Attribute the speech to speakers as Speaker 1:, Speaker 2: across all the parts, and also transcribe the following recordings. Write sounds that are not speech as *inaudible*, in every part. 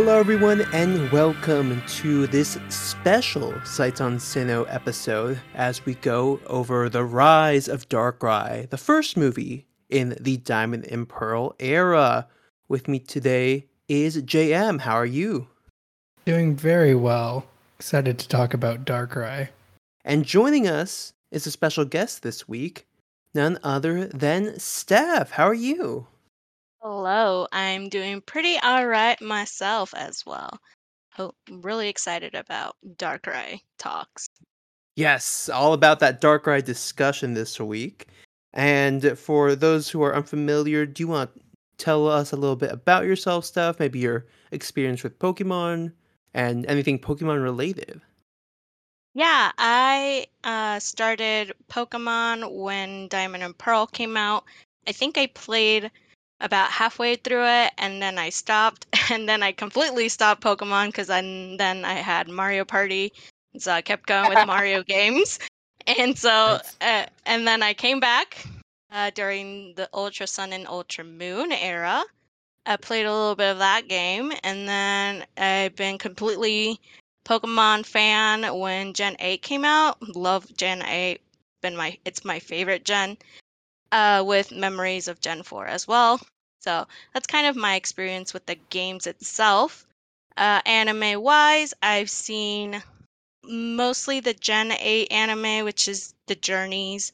Speaker 1: Hello, everyone, and welcome to this special Sights on Sinnoh episode as we go over the rise of Darkrai, the first movie in the Diamond and Pearl era. With me today is JM. How are you?
Speaker 2: Doing very well. Excited to talk about Darkrai.
Speaker 1: And joining us is a special guest this week, none other than Steph. How are you?
Speaker 3: Hello, I'm doing pretty alright myself as well. Hope really excited about Darkrai talks.
Speaker 1: Yes, all about that Darkrai discussion this week. And for those who are unfamiliar, do you want to tell us a little bit about yourself, Steph, Maybe your experience with Pokemon and anything Pokemon related.
Speaker 3: Yeah, I uh, started Pokemon when Diamond and Pearl came out. I think I played about halfway through it and then I stopped *laughs* and then I completely stopped Pokemon because then then I had Mario Party, so I kept going with Mario *laughs* games, and so uh, and then I came back uh, during the Ultra Sun and Ultra Moon era. I played a little bit of that game, and then I've been completely Pokemon fan when Gen 8 came out. Love Gen 8. Been my it's my favorite gen uh, with memories of Gen 4 as well. So that's kind of my experience with the games itself. Uh, anime wise, I've seen mostly the Gen 8 anime, which is the Journeys,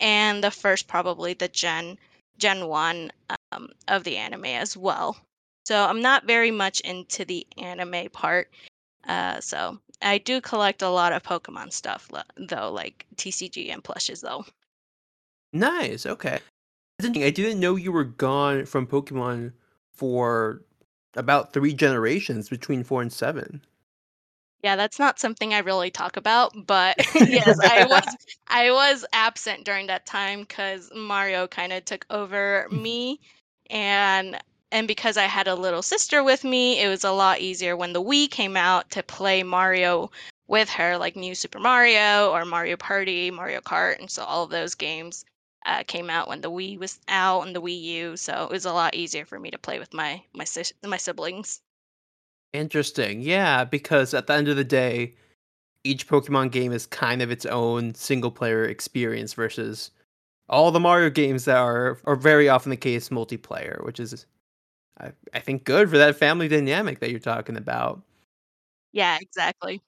Speaker 3: and the first probably the Gen Gen 1 um, of the anime as well. So I'm not very much into the anime part. Uh, so I do collect a lot of Pokemon stuff though, like TCG and plushes though.
Speaker 1: Nice. Okay. I didn't know you were gone from Pokemon for about three generations between four and seven.
Speaker 3: Yeah, that's not something I really talk about, but *laughs* *laughs* yes, I was I was absent during that time because Mario kind of took over mm. me, and and because I had a little sister with me, it was a lot easier when the Wii came out to play Mario with her, like New Super Mario or Mario Party, Mario Kart, and so all of those games uh, came out when the Wii was out and the Wii U, so it was a lot easier for me to play with my my sis- my siblings.
Speaker 1: Interesting. Yeah, because at the end of the day, each Pokemon game is kind of its own single player experience versus all the Mario games that are are very often the case multiplayer, which is I, I think good for that family dynamic that you're talking about.
Speaker 3: Yeah, exactly.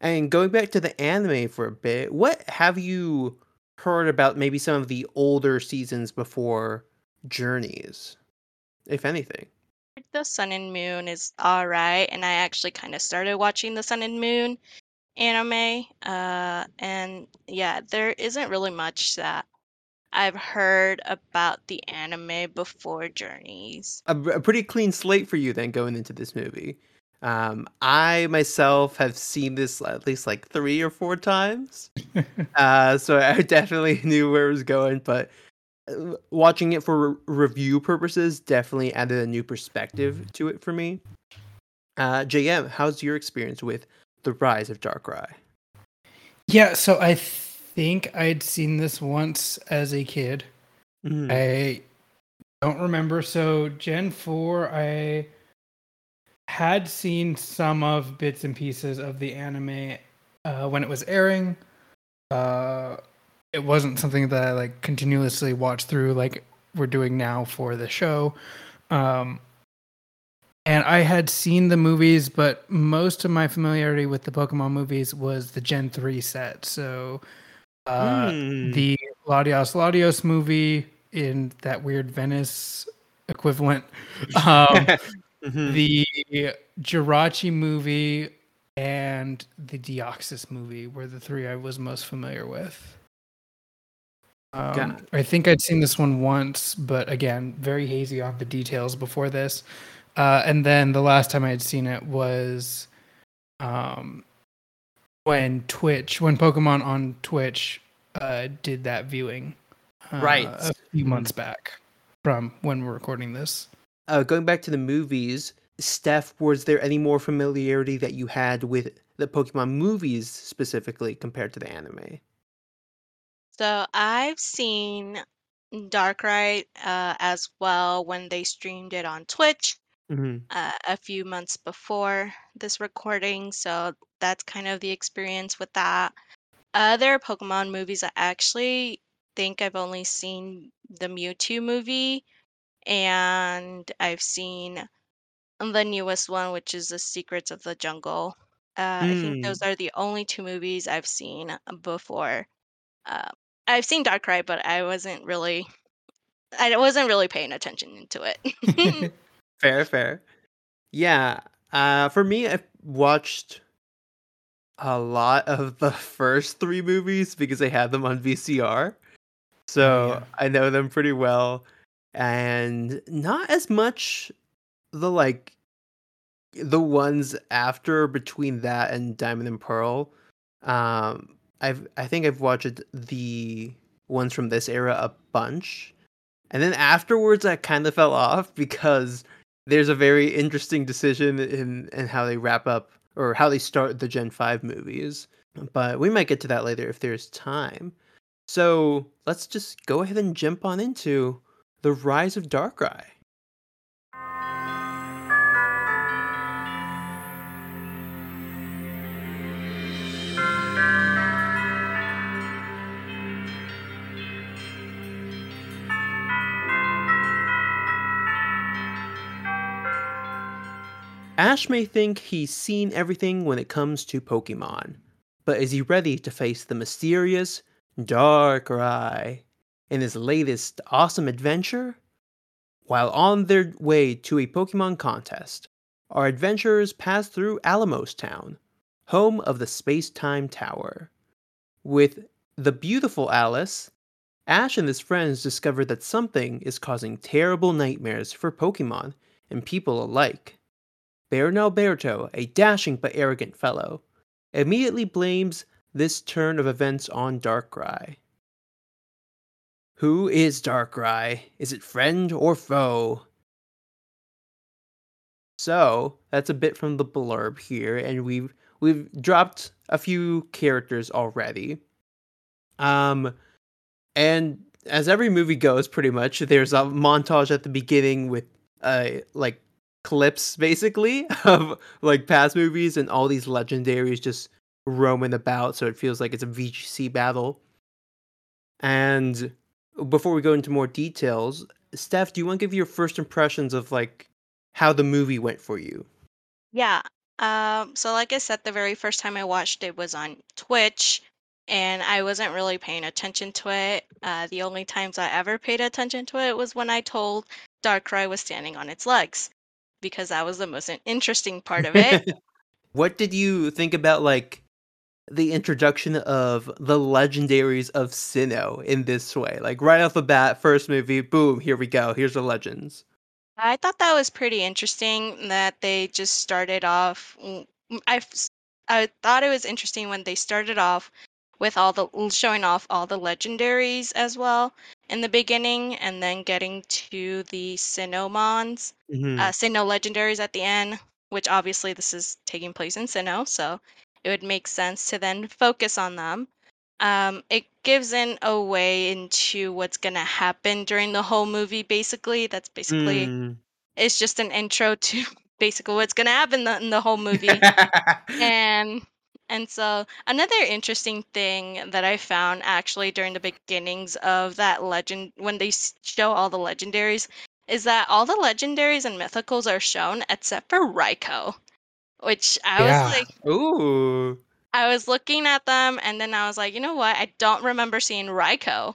Speaker 1: And going back to the anime for a bit, what have you heard about maybe some of the older seasons before Journeys, if anything?
Speaker 3: The Sun and Moon is alright, and I actually kind of started watching the Sun and Moon anime. Uh, and yeah, there isn't really much that I've heard about the anime before Journeys.
Speaker 1: A, a pretty clean slate for you then going into this movie. Um, I myself have seen this at least like three or four times, *laughs* uh, so I *laughs* definitely knew where it was going. But uh, watching it for re- review purposes definitely added a new perspective to it for me. Uh, JM, how's your experience with the rise of Darkrai?
Speaker 2: Yeah, so I think I'd seen this once as a kid.
Speaker 1: Mhm.
Speaker 2: I don't remember. So Gen 4, I had seen some of bits and pieces of the anime uh, when it was airing. Uh, it wasn't something that I like continuously watched through like we're doing now for the show. Um, and I had seen the movies, but most of my familiarity with the Pokemon movies was the Gen 3 set. So uh,
Speaker 1: Hmm.
Speaker 2: the Latias Latios movie in that weird Venice equivalent, um, *laughs*
Speaker 1: Mhm.
Speaker 2: the Jirachi movie, and the Deoxys movie were the three I was most familiar with. Um, I think I'd seen this one once, but again, very hazy on the details before this. Uh, and then the last time I had seen it was um, when Twitch, when Pokemon on Twitch uh, did that viewing, uh,
Speaker 1: Right.
Speaker 2: a few months back from when we're recording this.
Speaker 1: Uh, going back to the movies, Steph, was there any more familiarity that you had with the Pokemon movies specifically compared to the anime?
Speaker 3: So I've seen Darkrai uh, as well when they streamed it on Twitch.
Speaker 1: Mhm.
Speaker 3: uh, a few months before this recording, so that's kind of the experience with that. Other Pokemon movies, I actually think I've only seen the Mewtwo movie, and I've seen the newest one, which is The Secrets of the Jungle. Uh, I think
Speaker 1: Mm.
Speaker 3: those are the only two movies I've seen before. Uh, I've seen Darkrai, but I wasn't really, I wasn't really paying attention to it. *laughs* *laughs*
Speaker 1: Fair, fair. Yeah. Uh, for me, I've watched a lot of the *laughs* first three movies because I had them on VCR. So
Speaker 2: yeah.
Speaker 1: I know them pretty well. And not as much the like the ones after between that and Diamond and Pearl. Um I've I think I've watched the ones from this era a bunch. And then afterwards I kind of fell off *laughs* because there's a very interesting decision in in how they wrap up or how they start the Gen 5 movies. But we might get to that later if there's time. So let's just go ahead and jump on into the rise of Darkrai. Ash may think he's seen everything when it comes to Pokemon, but is he ready to face the mysterious Darkrai in his latest awesome adventure? While on their way to a Pokemon contest, our adventurers pass through Alamos Town, home of the Space Time Tower. With the beautiful Alice, Ash and his friends discover that something is causing terrible nightmares for Pokemon and people alike. Baron Alberto, a dashing but arrogant fellow, immediately blames this turn of events on Darkrai. Who is Darkrai? Is it friend or foe? So that's a bit from the blurb here, and we've we've dropped a few characters already. Um, and as every movie goes, pretty much there's a montage at the beginning with uh like clips basically *laughs* of like past movies and all these legendaries just roaming about, so it feels like it's a VGC battle. And before we go into more details, Steph, do you want to give your first impressions of like how the movie went for you?
Speaker 3: Yeah. Um, so like I said, the very first time I watched it was on Twitch, and I wasn't really paying attention to it. Uh, the only times I ever paid attention to it was when I told Darkrai was standing on its legs, because that was the most interesting part of it. *laughs*
Speaker 1: what did you think about like the introduction of the legendaries of Sinnoh in this way? Like right off the bat, first movie, boom, here we go. Here's the legends.
Speaker 3: I thought that was pretty interesting that they just started off. I I thought it was interesting when they started off with all the showing off all the legendaries as well in the beginning, and then getting to the Sinnohmons,
Speaker 1: Mhm.
Speaker 3: uh, Sinnoh legendaries at the end. Which obviously this is taking place in Sinnoh, so it would make sense to then focus on them. Um, it gives in a way into what's gonna happen during the whole movie. Basically, that's basically
Speaker 1: Mm.
Speaker 3: it's just an intro to *laughs* basically what's gonna happen the, in the whole *laughs* movie. and and so another interesting thing that I found actually during the beginnings of that legend when they show all the legendaries is that all the legendaries and mythicals are shown except for Raikou, which I
Speaker 2: Yeah.
Speaker 3: was like
Speaker 1: Ooh.
Speaker 3: I was looking at them and then I was like, you know what? I don't remember seeing Raikou.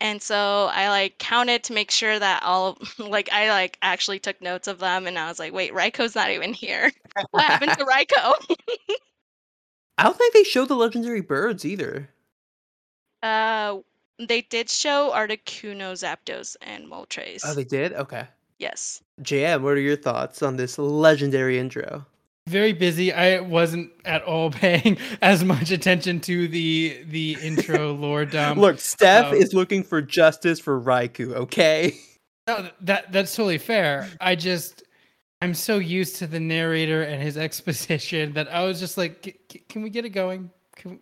Speaker 3: And so I like counted to make sure that all *laughs* like I like actually took notes of them and I was like, wait, Raikou's not even here. *laughs* What happened to Raikou?
Speaker 1: I don't think they show the legendary birds either. *laughs*
Speaker 3: uh they did show Articuno, Zapdos, and Moltres.
Speaker 1: Oh, they did? Okay.
Speaker 3: yes.
Speaker 1: JM, what are your thoughts on this legendary intro?
Speaker 2: Very busy. I wasn't at all *laughs* paying as much attention to the the intro *laughs* lore dump.
Speaker 1: Look, Steph
Speaker 2: um,
Speaker 1: is looking for justice for Raikou, okay?
Speaker 2: No, that that's totally fair. I just I'm so used to the narrator and his *laughs* exposition that I was just like, "C- c- can we get it going? Can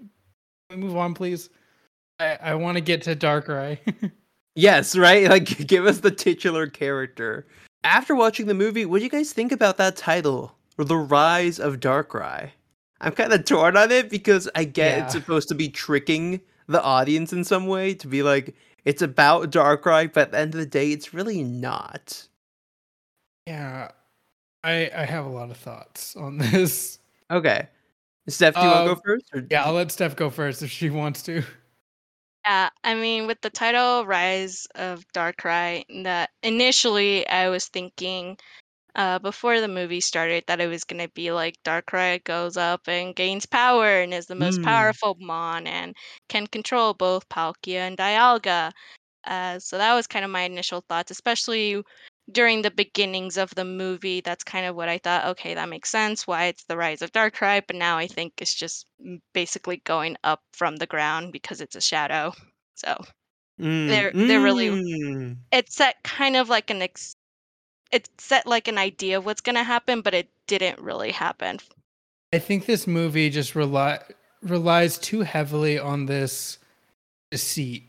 Speaker 2: we move on, please? I, I want to get to Darkrai.
Speaker 1: Yes, right? Like give us the titular character. after watching the movie, what do you guys think about that title, or the Rise of Darkrai? I'm kind of torn on it because I get
Speaker 2: Yeah.
Speaker 1: it's supposed to be tricking the audience in some way to be like it's about Darkrai, but at the end of the day, it's really not.
Speaker 2: Yeah, I I have a lot of thoughts on *laughs* this.
Speaker 1: Okay, Steph, do you want to
Speaker 2: Um,
Speaker 1: go first? Or...
Speaker 2: Yeah, I'll let Steph go first if she wants to.
Speaker 3: Yeah, I mean, with the title Rise of Darkrai, that initially I was thinking uh, before the movie started that it was going to be like Darkrai goes up and gains power and is the most
Speaker 1: Mm.
Speaker 3: powerful Mon and can control both Palkia and Dialga. Uh, so that was kind of my initial thoughts, especially during the beginnings of the movie. That's kind of what I thought. Okay, that makes sense. Why it's the rise of Darkrai, but now I think it's just basically going up from the ground because it's a shadow. So
Speaker 1: Mm,
Speaker 3: they're- they're really-
Speaker 1: mm.
Speaker 3: it set kind of like an ex- it set like an idea of what's gonna happen, but it didn't really happen.
Speaker 2: I think this movie just rely relies too heavily on this deceit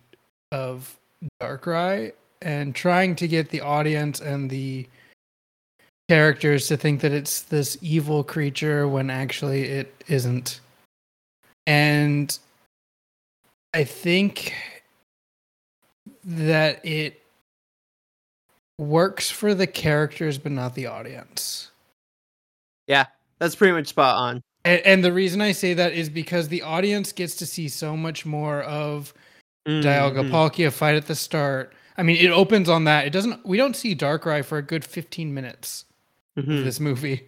Speaker 2: of Darkrai and trying to get the audience and the characters to think that it's this evil creature when actually it isn't. And I think that it works for the characters but not the audience.
Speaker 1: Yeah, that's pretty much spot on.
Speaker 2: And, and the reason I say that is because the audience gets to see so much more of Dialga
Speaker 1: Mhm.
Speaker 2: Palkia fight at the start. I mean, it opens on that. It doesn't. We don't see Darkrai for a good fifteen minutes of
Speaker 1: Mhm.
Speaker 2: this movie.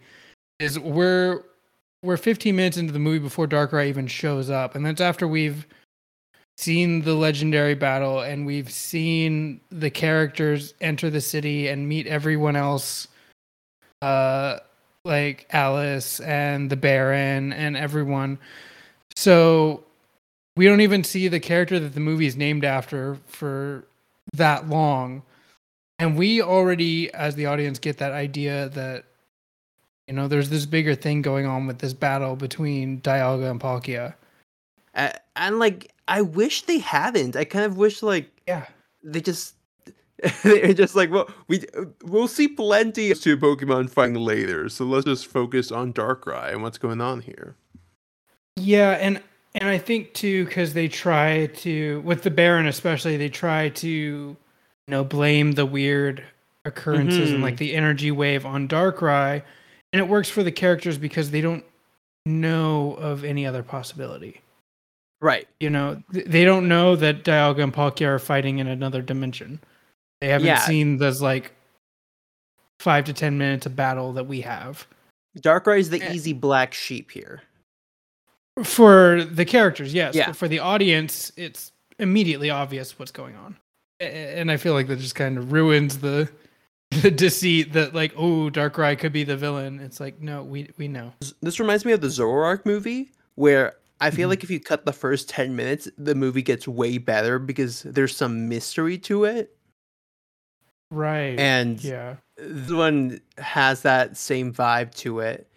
Speaker 2: Is we're we're fifteen minutes into the movie before Darkrai even shows up, and that's after we've seen the legendary battle and we've seen the characters enter the city and meet everyone else. Uh, like Alice and the Baron and everyone. So we don't even see the character that the movie is named after for that long. And we already, as the audience, get that idea that, you know, there's this bigger thing going on with this battle between Dialga and Palkia.
Speaker 1: And like, I wish they haven't. I kind of wish like
Speaker 2: Yeah.
Speaker 1: they just *laughs* they're just like, well, we we'll see plenty of two Pokemon fighting later, so let's just focus on Darkrai and what's going on here.
Speaker 2: Yeah, and and I think too because they try to with the Baron especially they try to you know blame the weird occurrences and
Speaker 1: Mhm.
Speaker 2: like the energy wave on Darkrai, and it works for the characters because they don't know of any other possibility.
Speaker 1: Right.
Speaker 2: You know, they don't know that Dialga and Palkia are fighting in another dimension. They haven't
Speaker 1: Yeah.
Speaker 2: seen those like five to ten minutes of battle that we have.
Speaker 1: Darkrai is the
Speaker 2: Eh.
Speaker 1: easy black sheep here.
Speaker 2: For the characters, yes.
Speaker 1: Yeah.
Speaker 2: But for the audience, it's immediately obvious what's going on. And I feel like that just kind of ruins the *laughs* the deceit that like, oh, Darkrai could be the villain. It's like, no, we we know.
Speaker 1: This reminds me of the Zoroark movie, where I feel
Speaker 2: Mhm.
Speaker 1: like if you cut the first 10 minutes, the movie gets way better because there's some mystery to it.
Speaker 2: Right.
Speaker 1: And
Speaker 2: yeah.
Speaker 1: this one has that same vibe to it.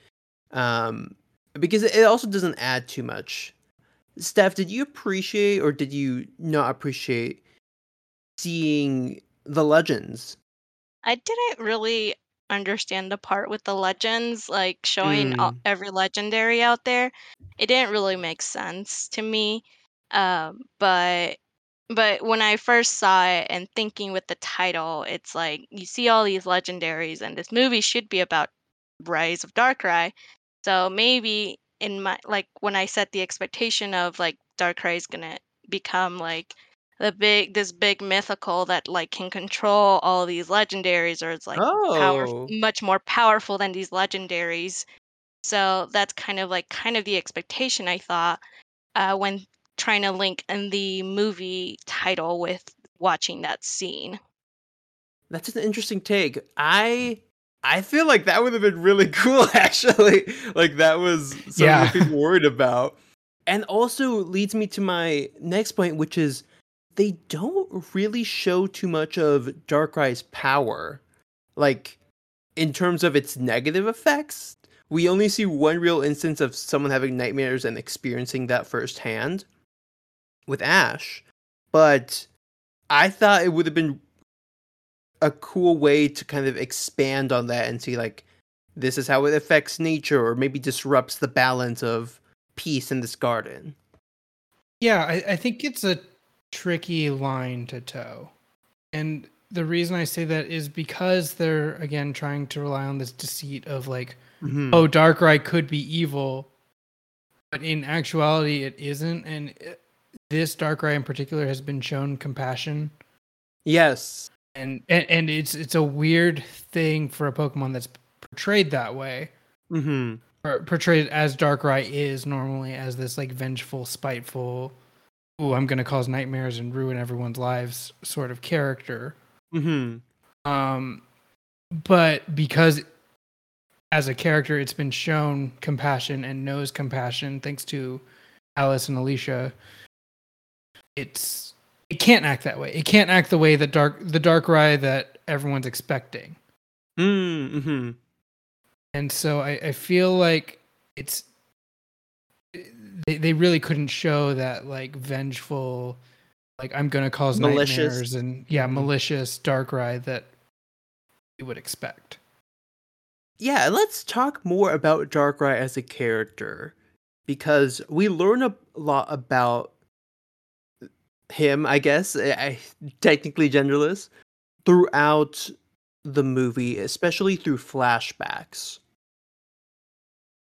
Speaker 1: Um, because it also doesn't add too much. Steph, did you appreciate or did you not appreciate seeing the legends?
Speaker 3: I didn't really understand the part with the legends, like showing all,
Speaker 1: Mm.
Speaker 3: every legendary out there. It didn't really make sense to me. Um, but but when I first saw it and thinking with the title, it's like you see all these legendaries, and this movie should be about Rise of Darkrai. So maybe in my like when I set the expectation of like Darkrai is gonna become like the big this big mythical that like can control all these legendaries or it's like power
Speaker 1: Oh.
Speaker 3: much more powerful than these legendaries. So that's kind of like kind of the expectation I thought uh, when trying to link in the movie title with watching that scene.
Speaker 1: That's an interesting take. I I feel like that would have been really *laughs* cool actually. Like that was something
Speaker 2: Yeah.
Speaker 1: to be worried about. *laughs* And also leads me to my next point, which is they don't really show too much of Darkrai's power. Like in terms of its negative effects. We only see one real instance of someone having nightmares and experiencing that firsthand with Ash. But I thought it would have been a cool way to kind of expand on that and see like this is how it affects nature or maybe disrupts the balance of peace in this garden.
Speaker 2: Yeah, I, I think it's a tricky line to toe. And the reason I say that is because they're again trying to rely on this deceit of like,
Speaker 1: Mhm.
Speaker 2: oh, Darkrai could be evil, but in actuality, it isn't. And it, this Darkrai in particular has been shown compassion,
Speaker 1: Yes.
Speaker 2: and, and and it's it's a weird thing for a Pokemon that's portrayed that way,
Speaker 1: hmm
Speaker 2: or portrayed as Darkrai is normally as this like vengeful, spiteful, "Ooh, I'm gonna cause nightmares and ruin everyone's lives" sort of character.
Speaker 1: hmm
Speaker 2: Um, but because as a character, it's been shown compassion and knows compassion thanks to Alice and Alicia. It's it can't act that way. It can't act the way that dark the Darkrai that everyone's expecting.
Speaker 1: Mm-hmm.
Speaker 2: And so I, I feel like it's they, they really couldn't show that like vengeful like I'm gonna cause
Speaker 1: Malicious.
Speaker 2: nightmares and yeah,
Speaker 1: Mhm.
Speaker 2: malicious Darkrai that you would expect.
Speaker 1: Yeah, let's talk more about dark Darkrai as a character because we learn a lot about him, I guess, I, I- technically genderless, throughout the movie, especially through flashbacks.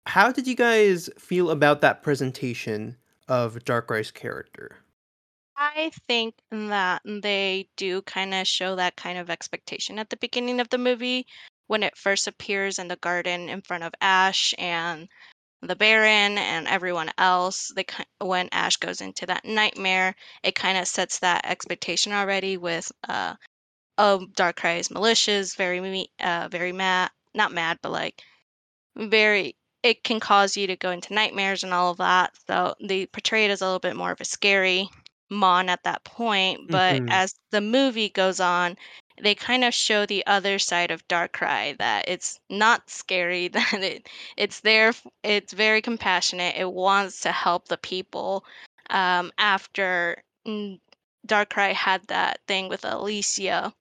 Speaker 1: How did you guys feel about that presentation of Darkrai's character?
Speaker 3: I think that they do kind of show that kind of expectation at the beginning of the movie when it first appears in the garden in front of Ash and the Baron and everyone else. They when Ash goes into that nightmare, it kind of sets that expectation already with uh oh Darkrai is malicious, very uh very mad, not mad, but like very it can cause you to go into nightmares and all of that. So they portray it as a little bit more of a scary Mon at that point. But
Speaker 1: Mhm.
Speaker 3: as the movie goes on, they kind of show the other side of Darkrai that it's not scary, *laughs* that it it's there, it's very compassionate. It wants to help the people. Um, after mm, Darkrai had that thing with Alicia,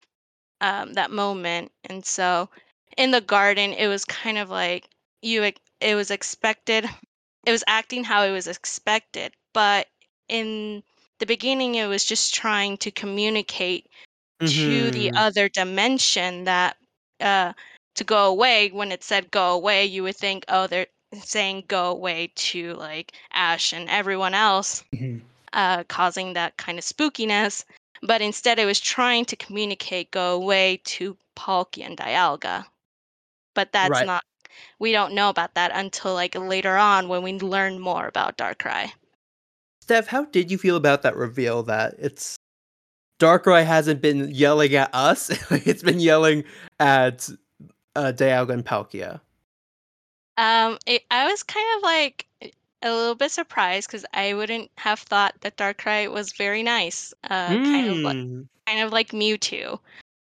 Speaker 3: um, that moment, and so in the garden, it was kind of like you it was expected it was acting how it was expected but in the beginning it was just trying to communicate to the
Speaker 1: Mhm.
Speaker 3: other dimension that uh to go away when it said go away you would think oh they're saying go away to like ash and everyone else uh, causing that kind of spookiness. But instead, it was trying to communicate go away to Palkia and Dialga. But that's
Speaker 1: Right.
Speaker 3: not, we don't know about that until like later on when we learn more about Darkrai.
Speaker 1: Steph, how did you feel about that reveal that it's Darkrai hasn't been yelling at us, *laughs* it's been yelling at uh, Dialga and Palkia.
Speaker 3: Um, it, I was kind of like a little bit surprised because I wouldn't have thought that Darkrai was very nice. Uh, kind of like
Speaker 1: Mm.
Speaker 3: kind of like Mewtwo.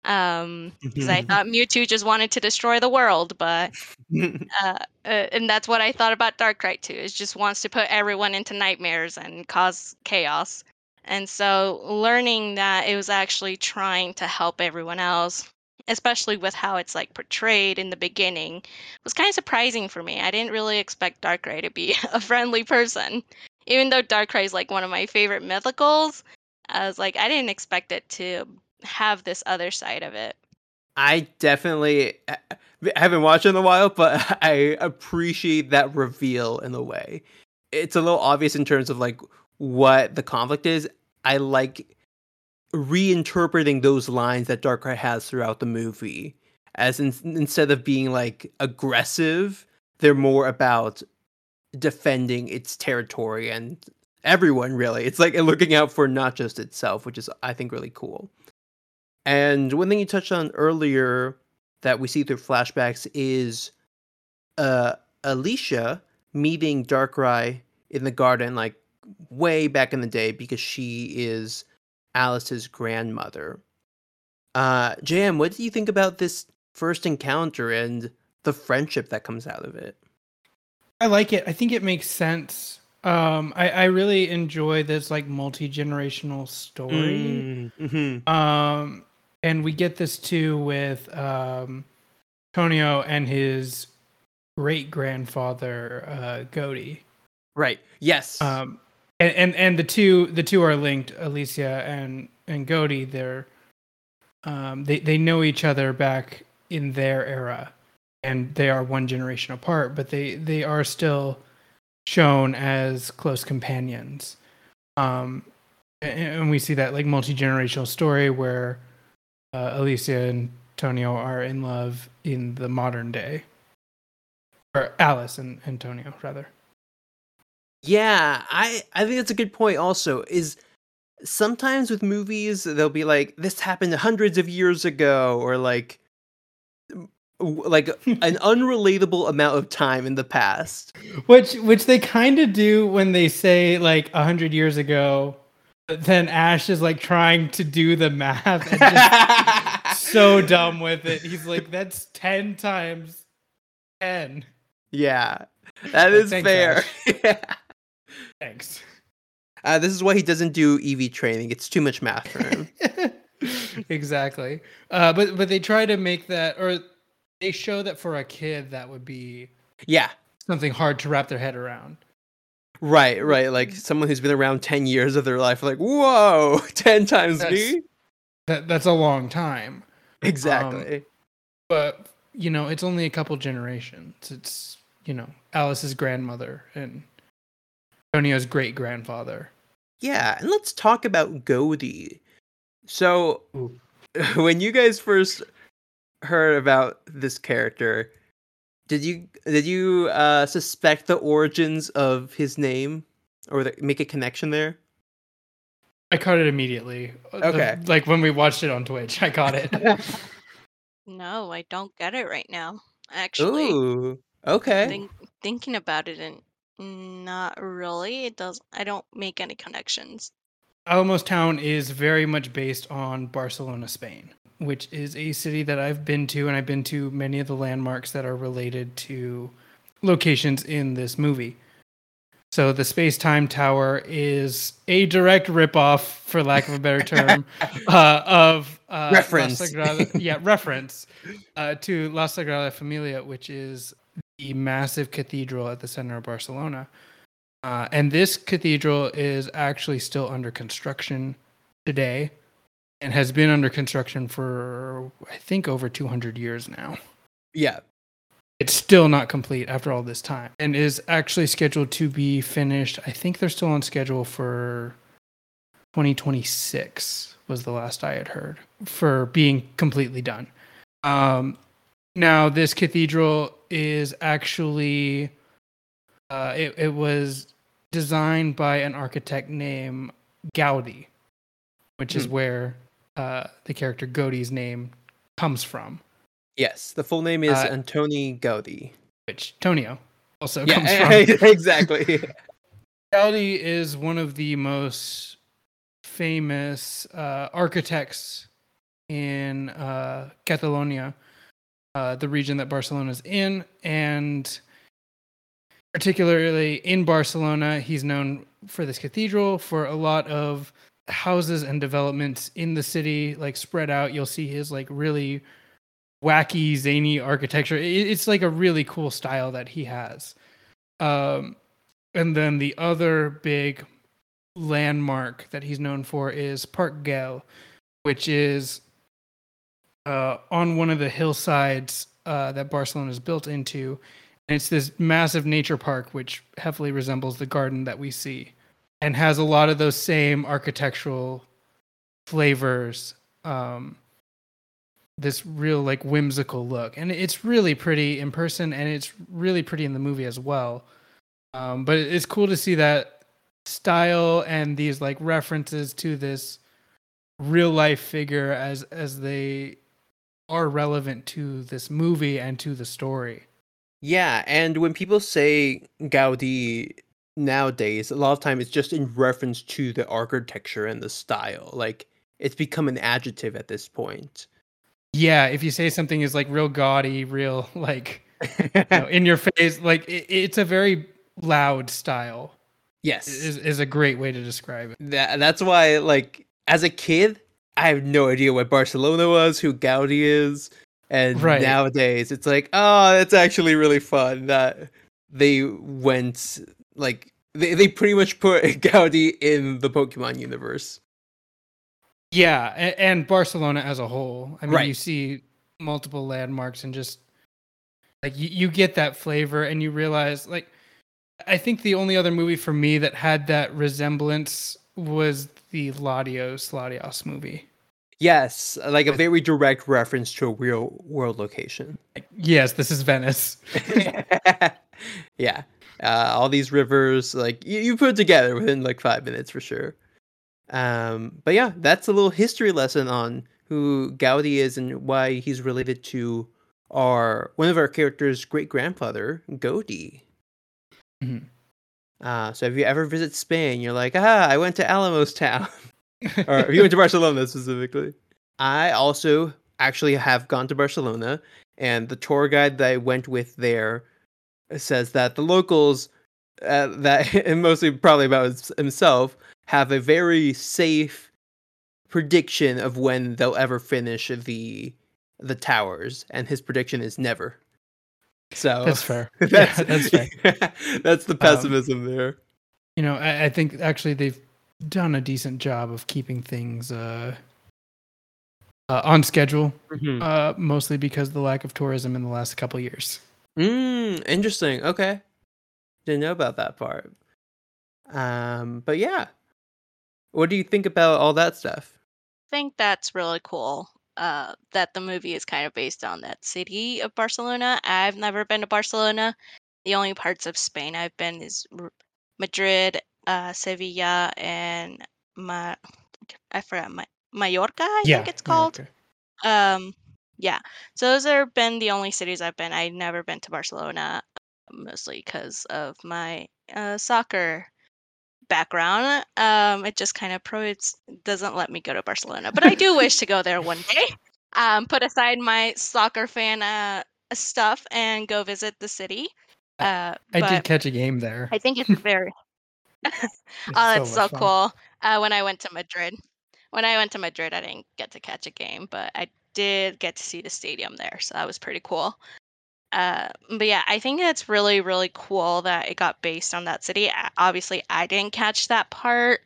Speaker 3: Um, because I *laughs* thought Mewtwo just wanted to destroy the world, but *laughs* uh, uh, and that's what I thought about Darkrai too. Is just wants to put everyone into nightmares and cause chaos. And so learning that it was actually trying to help everyone else, especially with how it's like portrayed in the beginning, was kind of surprising for me. I didn't really expect Darkrai to be *laughs* a friendly person, even though Darkrai is like one of my favorite mythicals. I was like, I didn't expect it to have this other side of it.
Speaker 1: I definitely uh, uh, haven't watched in a while, but *laughs* I appreciate that reveal in a way. It's a little obvious in terms of like what the conflict is. I like reinterpreting those lines that Darkrai has throughout the movie, as in, instead of being like aggressive, they're more about defending its territory and everyone. Really, it's like looking out for not just itself, which is I think really cool. And one thing you touched on earlier that we see through flashbacks is uh Alicia meeting Darkrai in the garden like way back in the day because she is Alice's grandmother. Uh JM, what do you think about this first encounter and the friendship that comes out of it?
Speaker 2: I like it. I think it makes sense. Um, I, I really enjoy this like multi generational story.
Speaker 1: Mm-hmm.
Speaker 2: Um, and we get this too with um, Tonio and his great grandfather uh, Godey.
Speaker 1: Right. Yes.
Speaker 2: Um, and, and and the two the two are linked. Alicia and and Godey. They're um, they they know each other back in their era, and they are one generation apart. But they they are still shown as close companions. Um, and, and we see that like multi generational story where uh, Alicia and Antonio are in love in the modern day, or Alice and Antonio rather.
Speaker 1: Yeah, I I think that's a good point. Also, is sometimes with movies they'll be like this happened hundreds of years ago, or like like *laughs* an unrelatable amount of time in the past.
Speaker 2: Which which they kind of do when they say like a hundred years ago. Then Ash is like trying to do the math and just *laughs* so dumb with it. He's like, "That's ten times ten.
Speaker 1: Yeah, that is
Speaker 2: Thanks,
Speaker 1: fair. *laughs* yeah.
Speaker 2: Thanks.
Speaker 1: Uh, this is why he doesn't do EV training. It's too much math for him. *laughs*
Speaker 2: exactly. Uh, but but they try to make that, or they show that for a kid that would be
Speaker 1: yeah,
Speaker 2: something hard to wrap their head around.
Speaker 1: Right, right. Like mm. someone who's been around ten years of their life, like whoa, *laughs* ten times
Speaker 2: That's-
Speaker 1: me.
Speaker 2: That that's a long time.
Speaker 1: Um, exactly.
Speaker 2: But you know, it's only a couple generations. It's you know Alice's grandmother and Antonio's great grandfather.
Speaker 1: Yeah, and let's talk about Godey. So,
Speaker 2: Ooh. *laughs*
Speaker 1: when you guys first heard about this character, did you did you uh, suspect the origins of his name or the, make a connection there?
Speaker 2: I caught it immediately. Uh, the-
Speaker 1: Okay.
Speaker 2: like when we watched it on Twitch, I caught it. *laughs* *laughs*
Speaker 3: No, I don't get it right now. Actually,
Speaker 1: Ooh, okay.
Speaker 3: think, thinking about it and not really. It does. I don't make any connections.
Speaker 2: Alamos Town is very much based on Barcelona, Spain, which is a city that I've been to, and I've been to many of the landmarks that are related to locations in this movie. So the Space Time Tower is a direct ripoff, for lack of a better *laughs* term, uh, of uh,
Speaker 1: Reference.
Speaker 2: Sagrada- *laughs* yeah, reference uh, to La Sagrada Familia, which is the massive cathedral at the center of Barcelona. Uh, and this cathedral is actually still under construction today and has been under construction for, I think, over 200 years now.
Speaker 1: Yeah.
Speaker 2: It's still not complete after all this time and is actually scheduled to be finished. I think they're still on schedule for 2026, was the last I had heard, for being completely done. Um, now, this cathedral is actually, uh, it, it was designed by an architect named Gaudi, which is
Speaker 1: Hmm.
Speaker 2: where uh, the character Godey's name comes from,
Speaker 1: Yes. The full name is
Speaker 2: Uh,
Speaker 1: Antoni Gaudi.
Speaker 2: which Tonio also
Speaker 1: Yeah,
Speaker 2: comes *laughs* from. *laughs*
Speaker 1: exactly. *laughs*
Speaker 2: Gaudi is one of the most famous uh, architects in uh, Catalonia, uh, the region that Barcelona is in, and particularly in Barcelona, he's known for this cathedral, for a lot of houses and developments in the city, like spread out. You'll see his like really wacky, zany architecture. It's like a really cool style that he has. Um, and then the other big landmark that he's known for is Park Güell, which is uh, on one of the hillsides uh, that Barcelona is built into. And it's this massive nature park, which heavily resembles the garden that we see and has a lot of those same architectural flavors. Um, this real like whimsical look and it's really pretty in person and it's really pretty in the movie as well um, but it's cool to see that style and these like references to this real life figure as as they are relevant to this movie and to the story
Speaker 1: Yeah, and when people say Gaudi nowadays, a lot of time it's just in reference to the architecture and the style. Like it's become an adjective at this point.
Speaker 2: yeah if you say something is like real gaudy real *laughs* like you know, *laughs* in your face like it, it's a very loud style
Speaker 1: yes.
Speaker 2: is, is a great way to describe it
Speaker 1: that that's why like as a kid, I have no idea what Barcelona was, who Gaudi is, and
Speaker 2: Right.
Speaker 1: nowadays it's like, oh, it's actually really fun that they went like they they pretty much put *laughs* Gaudi in the Pokemon universe.
Speaker 2: Yeah, and, Barcelona as a whole. I mean,
Speaker 1: Right.
Speaker 2: you see multiple landmarks and just like you, you get that flavor and you realize like I think the only other movie for me that had that resemblance was the Latias Latios movie.
Speaker 1: Yes, like a very direct reference to a real world location.
Speaker 2: Yes, this is Venice. *laughs*
Speaker 1: yeah, uh, all these rivers, like you, you put it together within like five minutes for sure. Um, but yeah, that's a little history lesson on who Gaudi is and why he's related to our one of our characters' great grandfather, Gaudi.
Speaker 2: Mhm.
Speaker 1: Uh, so if you ever visit Spain, you're like, ah, I went to Alamos Town. *laughs* or if you went to Barcelona specifically. I also actually have gone to Barcelona, and the tour guide that I went with there says that the locals, uh, that *laughs* and mostly probably about himself, have a very safe prediction of when they'll ever finish the the towers, and his prediction is never. So
Speaker 2: That's fair.
Speaker 1: that's *laughs*
Speaker 2: yeah, that's fair. *laughs*
Speaker 1: that's the pessimism there.
Speaker 2: You know, I, I think actually they've done a decent job of keeping things uh, uh, on schedule,
Speaker 1: Mhm.
Speaker 2: uh, mostly because of the lack of tourism in the last couple years.
Speaker 1: Mm, interesting. Okay. Didn't know about that part. Um, but yeah. What do you think about all that stuff?
Speaker 3: I think that's really cool. Uh, that the movie is kind of based on that city of Barcelona. I've never been to Barcelona. The only parts of Spain I've been is Madrid, uh, Sevilla, and Ma- I forgot my Mallorca. I think it's called.
Speaker 2: okay.
Speaker 3: Um, yeah. So those have been the only cities I've been. I've never been to Barcelona, mostly because of my uh, soccer background. Um, it just kind of prohibits, doesn't let me go to Barcelona. But I do wish to go there one day. Um, put aside my soccer fan uh, stuff and go visit the city. Uh,
Speaker 2: I
Speaker 3: but
Speaker 2: did catch a game there.
Speaker 3: I think it's *laughs* very. Oh, that's so
Speaker 2: fun.
Speaker 3: cool. Uh, when I went to Madrid, when I went to Madrid, I didn't get to catch a game, but I did get to see the stadium there, so that was pretty cool. Uh, but yeah, I think it's really, really cool that it got based on that city. Obviously, I didn't catch that part.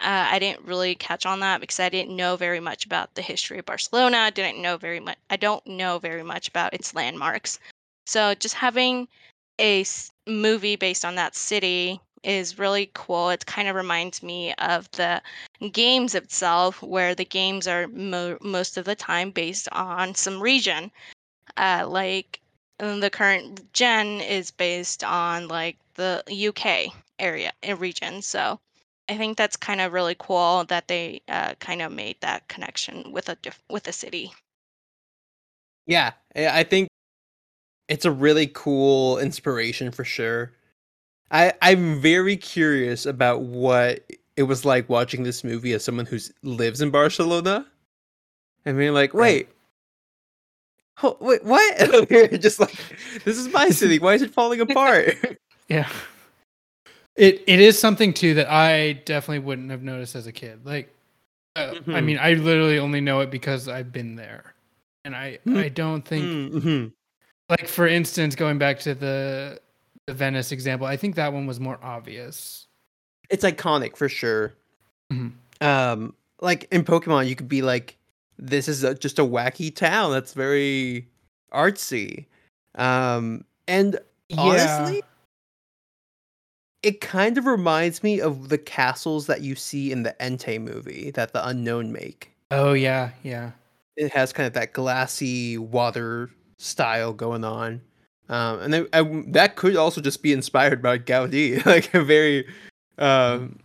Speaker 3: Uh, I didn't really catch on that because I didn't know very much about the history of Barcelona. I didn't know very much. I don't know very much about its landmarks. So just having a movie based on that city is really cool. It kind of reminds me of the games itself, where the games are mo- most of the time based on some region. Uh, like uh, the current gen is based on like the UK area and region. So I think that's kind of really cool that they uh, kind of made that connection with a diff- with a city.
Speaker 1: Yeah, I think it's a really cool inspiration for sure. I I'm very curious about what it was like watching this movie as someone who lives in Barcelona. I mean, like, wait, ho- wait, what? *laughs* Just like, this is my city. Why is it falling apart? *laughs*
Speaker 2: Yeah. It it is something too that I definitely wouldn't have noticed as a kid. Like, uh, I
Speaker 1: Mhm.
Speaker 2: mean, I literally only know it because I've been there, and I
Speaker 1: Mm.
Speaker 2: I don't think
Speaker 1: mm-hmm.
Speaker 2: like for instance going back to the the Venice example, I think that one was more obvious.
Speaker 1: It's iconic for sure.
Speaker 2: Mhm.
Speaker 1: Um, like in Pokemon, you could be like, "This is a, just a wacky town that's very artsy," um, and honestly, it kind of reminds me of the castles that you see in the Entei movie that the Unown make.
Speaker 2: Oh yeah, yeah.
Speaker 1: It has kind of that glassy water style going on, um, and then, I, that could also just be inspired by Gaudi, *laughs* like a very. Um,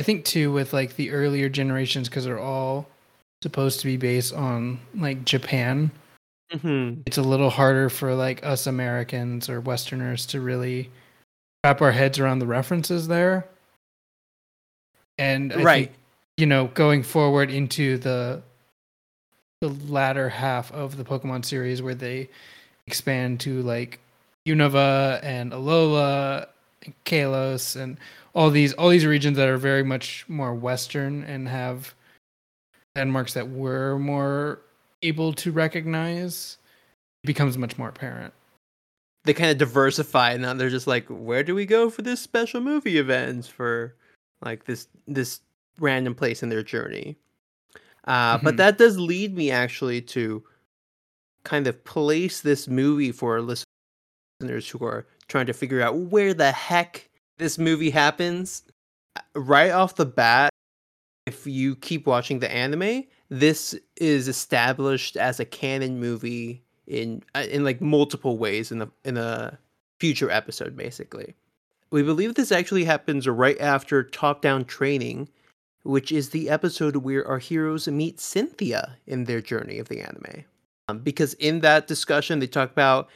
Speaker 2: I think too with like the earlier generations because they're all supposed to be based on like Japan.
Speaker 1: mhm.
Speaker 2: It's a little harder for like us Americans or Westerners to really wrap our heads around the references there. And I
Speaker 1: Right.
Speaker 2: think, you know, going forward into the the latter half of the Pokemon series where they expand to like Unova and Alola and Kalos and all these all these regions that are very much more western and have landmarks that we're more able to recognize, becomes much more apparent.
Speaker 1: They kind of diversify, and now they're just like, where do we go for this special movie event for like this this random place in their journey? Uh, But
Speaker 2: Mhm.
Speaker 1: that does lead me actually to kind of place this movie for listeners who are trying to figure out where the heck this movie happens. Uh, Right off the bat, if you keep watching the anime, this is established as a canon movie in uh, in like multiple ways in the in a future episode basically. We believe this actually happens right after top down training, which is the episode where our heroes meet Cynthia in their journey of the anime. Um, because in that discussion they talk about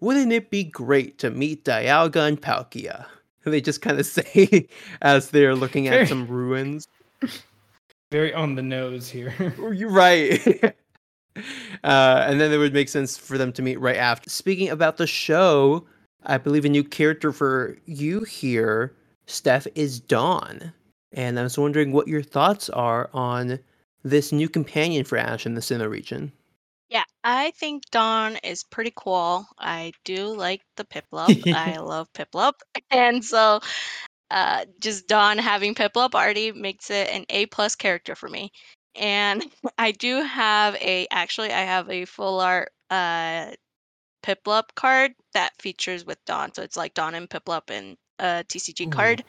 Speaker 1: wouldn't it be great to meet Dialga and Palkia? *laughs* They just kind of *laughs* say as they're looking at
Speaker 2: Very-
Speaker 1: some ruins. *laughs*
Speaker 2: Very on the nose here.
Speaker 1: You're right. uh, and then it would make sense for them to meet right after. Speaking about the show, I believe a new character for you here, Steph, is Dawn. And I was wondering what your thoughts are on this new companion for Ash in the Sinnoh region.
Speaker 3: I think Dawn is pretty cool. I do like the Piplup. I *laughs* love Piplup. *laughs* And so uh just Dawn having Piplup already makes it an A plus character for me. And *laughs* I do have a actually I have a full art uh Piplup card that features with Dawn. So it's like Dawn and Piplup and a TCG card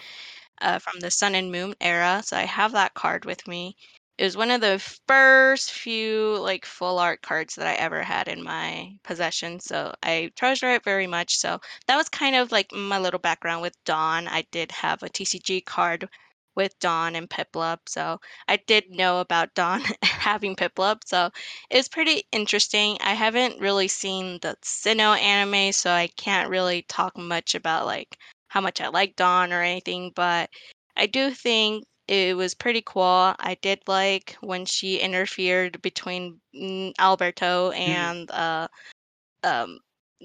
Speaker 3: uh, from the Sun and Moon era. So I have that card with me. It was one of the first few like full art cards that I ever had in my possession. So I treasure it very much. So that was kind of like my little background with Dawn. I did have a TCG card with Dawn and Piplup. So I did know about *laughs* Dawn having Piplup. So it's pretty interesting. I haven't really seen the Sinnoh anime, so I can't really talk much about like how much I like Dawn or anything, but I do think it was pretty cool. I did like when she interfered between mm, Alberto and uh um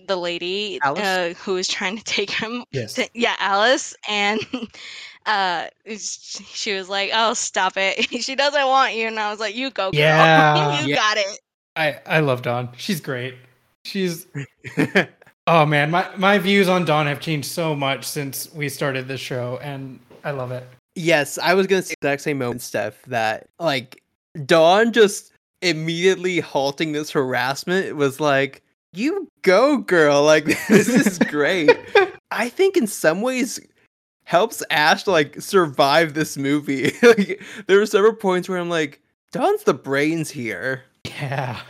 Speaker 3: the lady
Speaker 1: Alice?
Speaker 3: uh, who was trying to take him
Speaker 2: yes.
Speaker 3: to- yeah, Alice, and *laughs* uh, she was like, "Oh, stop it! *laughs* she doesn't want you." And I was like, "You go, girl. *laughs*
Speaker 2: Yeah.
Speaker 3: you
Speaker 1: Yeah.
Speaker 3: got it."
Speaker 2: I I love Dawn. She's great. She's oh man, my my views on Dawn have changed so much since we started this show, and I love it.
Speaker 1: Yes, I was gonna say the exact same moment, Steph, that like Dawn just immediately halting this harassment was like, You go, girl, like *laughs* this is great. *laughs* I think in some ways helps Ash like survive this movie. *laughs* like there were several points where I'm like, Dawn's the brains here.
Speaker 2: Yeah.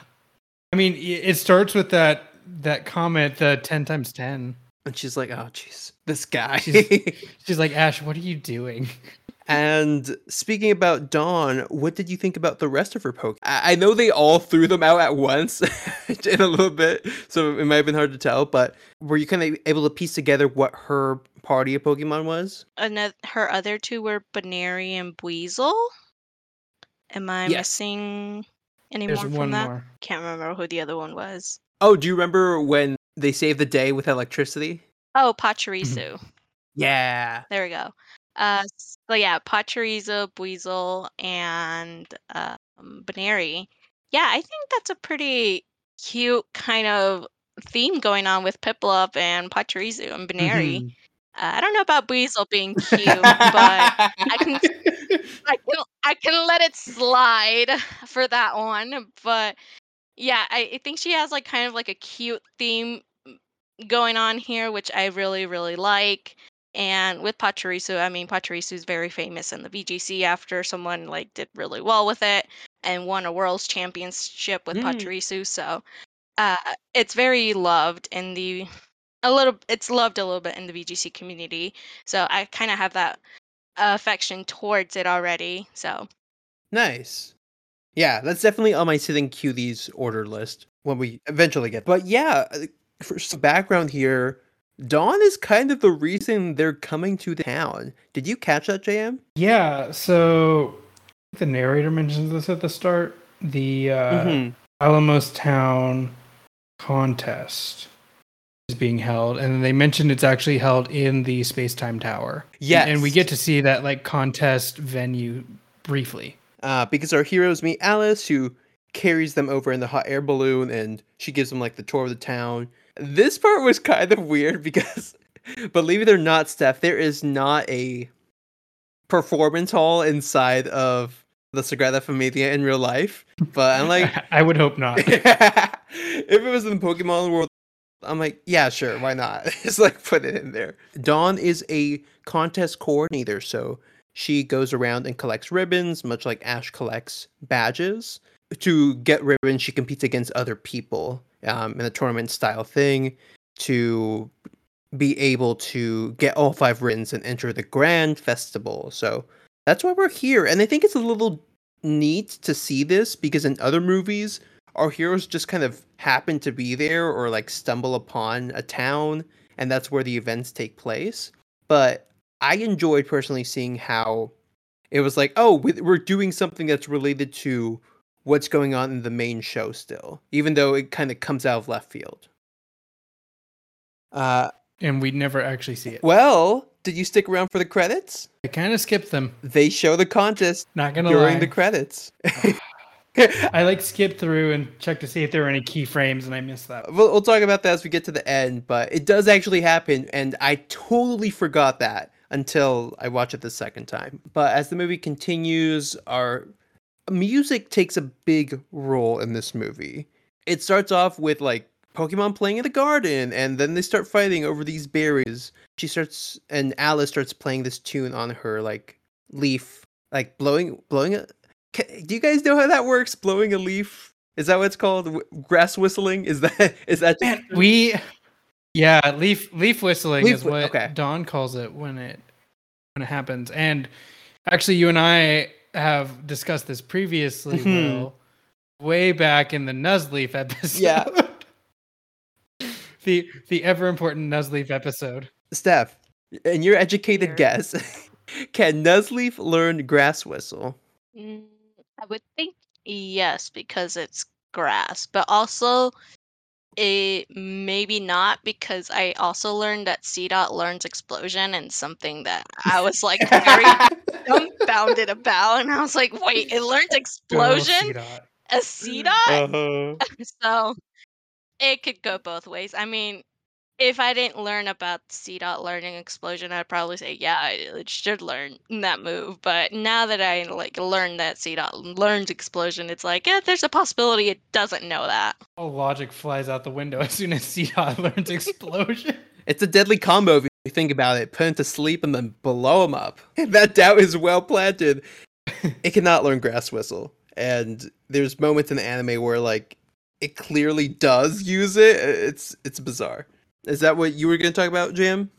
Speaker 2: I mean, it starts with that that comment, the ten times ten.
Speaker 1: And she's like, oh jeez, this guy.
Speaker 2: She's- *laughs* She's like, Ash, what are you doing?
Speaker 1: and speaking about Dawn, what did you think about the rest of her poke? I, I know they all threw them out at once *laughs* in a little bit, so it might have been hard to tell, but were you kind of able to piece together what her party of Pokemon was?
Speaker 3: Another, her other two were Buneary and Buizel. Am I
Speaker 1: Yes.
Speaker 3: missing any
Speaker 2: There's
Speaker 3: more from
Speaker 2: one
Speaker 3: that?
Speaker 2: more.
Speaker 3: Can't remember who the other one was.
Speaker 1: Oh, do you remember when they saved the day with electricity?
Speaker 3: Oh, Pachirisu.
Speaker 1: Yeah.
Speaker 3: There we go. Uh, so yeah, Pachirisu, Buizel, and um, Buneary. Yeah, I think that's a pretty cute kind of theme going on with Piplup and Pachirisu and Buneary.
Speaker 2: Mhm.
Speaker 3: Uh, I don't know about Buizel being cute, but I can *laughs* I can I can let it slide *laughs* for that one. But yeah, I, I think she has like kind of like a cute theme going on here, which I really really like. And with Pachirisu, I mean Pachirisu is very famous in the VGC after someone like did really well with it and won a world's championship with
Speaker 1: Mm.
Speaker 3: Pachirisu. So uh, it's very loved in the a little. It's loved a little bit in the VGC community. So I kind of have that affection towards it already. So
Speaker 1: Nice. Yeah, that's definitely on my sitting cuties order list when we eventually get. But yeah, uh, for some background here, Dawn is kind of the reason they're coming to the town. Did you catch that, JM?
Speaker 2: Yeah, so the narrator mentions this at the start. The uh,
Speaker 1: Mhm.
Speaker 2: Alamos Town contest is being held, and they mentioned it's actually held in the Space Time Tower.
Speaker 1: Yes.
Speaker 2: and we get to see that like contest venue briefly.
Speaker 1: Uh, because our heroes meet Alice, who carries them over in the hot air balloon, and she gives them like the tour of the town. This part was kind of weird because, *laughs* believe it or not, Steph, there is not a performance hall inside of the Sagrada Familia in real life. But I'm like, *laughs*
Speaker 2: I would hope not. *laughs*
Speaker 1: if it was in the Pokemon world, I'm like, yeah, sure, why not? Just like put it in there. Dawn is a contest coordinator, so she goes around and collects ribbons, much like Ash collects badges. To get ribbons, she competes against other people um, in a tournament style thing to be able to get all five ribbons and enter the grand festival. So that's why we're here. And I think it's a little neat to see this because in other movies, our heroes just kind of happen to be there or like stumble upon a town and that's where the events take place. But I enjoyed personally seeing how it was like, oh, we're doing something that's related to what's going on in the main show still, even though it kind of comes out of left field. Uh,
Speaker 2: and we never actually see it.
Speaker 1: Well, did you stick around for the credits?
Speaker 2: I kind of skipped them.
Speaker 1: They show the contest
Speaker 2: Not gonna
Speaker 1: during
Speaker 2: lie.
Speaker 1: the credits. *laughs*
Speaker 2: I like skipped through and checked to see if there were any keyframes, and I missed that.
Speaker 1: We'll, we'll talk about that as we get to the end, but it does actually happen, and I totally forgot that until I watch it the second time. But as the movie continues, our music takes a big role in this movie. It starts off with like Pokemon playing in the garden, and then they start fighting over these berries. She starts, and Alice starts playing this tune on her like leaf, like blowing, blowing it. Do you guys know how that works? Blowing a leaf is that what it's called? Grass whistling is that *laughs* is that?
Speaker 2: Man, we yeah, leaf leaf whistling
Speaker 1: Leaf
Speaker 2: is what
Speaker 1: okay.
Speaker 2: Dawn calls it when it when it happens. And actually, you and I have discussed this previously.
Speaker 1: Mhm.
Speaker 2: Will, way back in the Nuzleaf episode.
Speaker 1: Yeah. *laughs*
Speaker 2: the the ever important Nuzleaf episode.
Speaker 1: Steph, and your educated
Speaker 3: Here.
Speaker 1: guess, *laughs* can Nuzleaf learn grass whistle?
Speaker 3: Mm, I would think yes because it's grass, but also it maybe not because I also learned that Seedot learns explosion and something that I was like very *laughs* dumbfounded about, and I was like, wait, it learns explosion
Speaker 2: Seedot.
Speaker 3: a Seedot?
Speaker 1: Uh-huh. *laughs*
Speaker 3: so it could go both ways. I mean, if I didn't learn about Seedot learning explosion, I'd probably say yeah, it it should learn that move. But now that I like learned that Seedot learns explosion, it's like yeah, there's a possibility it doesn't know that.
Speaker 2: All logic flies out the window *laughs* as soon as Seedot *laughs* learns explosion. *laughs*
Speaker 1: It's a deadly combo if you think about it. Put him to sleep and then blow him up. that doubt is well planted. it cannot learn grass whistle, and there's moments in the anime where like it clearly does use it. It's it's bizarre. Is that what you were going to talk about, Jam?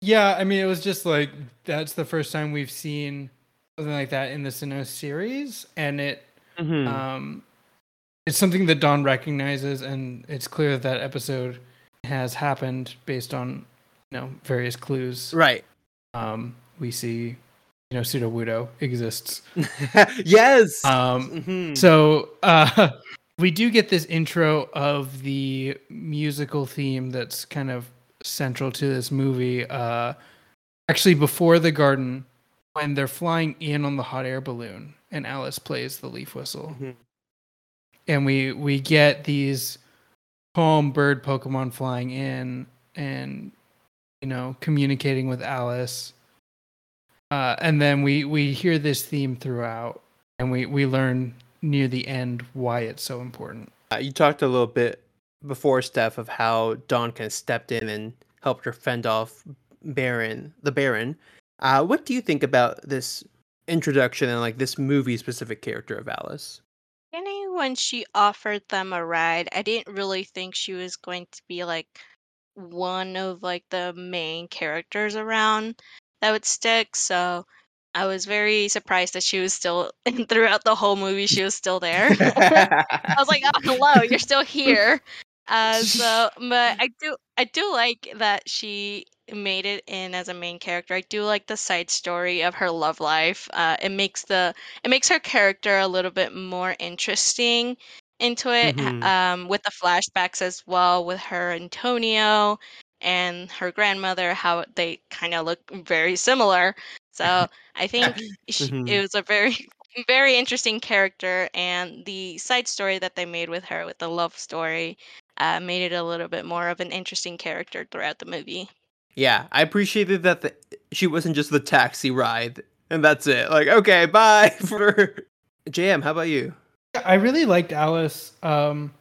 Speaker 2: Yeah, I mean, it was just like that's the first time we've seen something like that in the Sinnoh series, and it
Speaker 1: Mm-hmm.
Speaker 2: um, it's something that Dawn recognizes, and it's clear that that episode has happened based on you know various clues.
Speaker 1: right.
Speaker 2: Um, we see you know Sudowoodo exists. *laughs*
Speaker 1: yes.
Speaker 2: Um,
Speaker 1: Mhm.
Speaker 2: so *laughs* uh, we do get this intro of the musical theme that's kind of central to this movie. Uh, actually, before the garden, when they're flying in on the hot air balloon, and Alice plays the leaf whistle,
Speaker 1: Mhm.
Speaker 2: and we we get these calm bird Pokemon flying in and you know communicating with Alice. Uh, and then we we hear this theme throughout, and we we learn near the end why it's so important.
Speaker 1: Uh, you talked a little bit before, Steph, of how Dawn kind of stepped in and helped her fend off Baron, the Baron. Uh, what do you think about this introduction and like this movie specific character of Alice?
Speaker 3: Beginning when she offered them a ride, I didn't really think she was going to be like one of like the main characters around that would stick. So I was very surprised that she was still *laughs* throughout the whole movie. She was still there. *laughs* *laughs* I was like, "Oh, hello, you're still here." Uh, so, but I do, I do like that she made it in as a main character. I do like the side story of her love life. Uh, it makes the, it makes her character a little bit more interesting into it.
Speaker 1: Mhm.
Speaker 3: Um, with the flashbacks as well, with her and Antonio and her grandmother, how they kind of look very similar. So I think *laughs* she, it was a very *laughs* very interesting character, and the side story that they made with her, with the love story, uh, made it a little bit more of an interesting character throughout the movie.
Speaker 1: Yeah, I appreciated that the, she wasn't just the taxi ride, and that's it. Like, okay, bye *laughs* for JM. How about you?
Speaker 2: I really liked Alice. Um,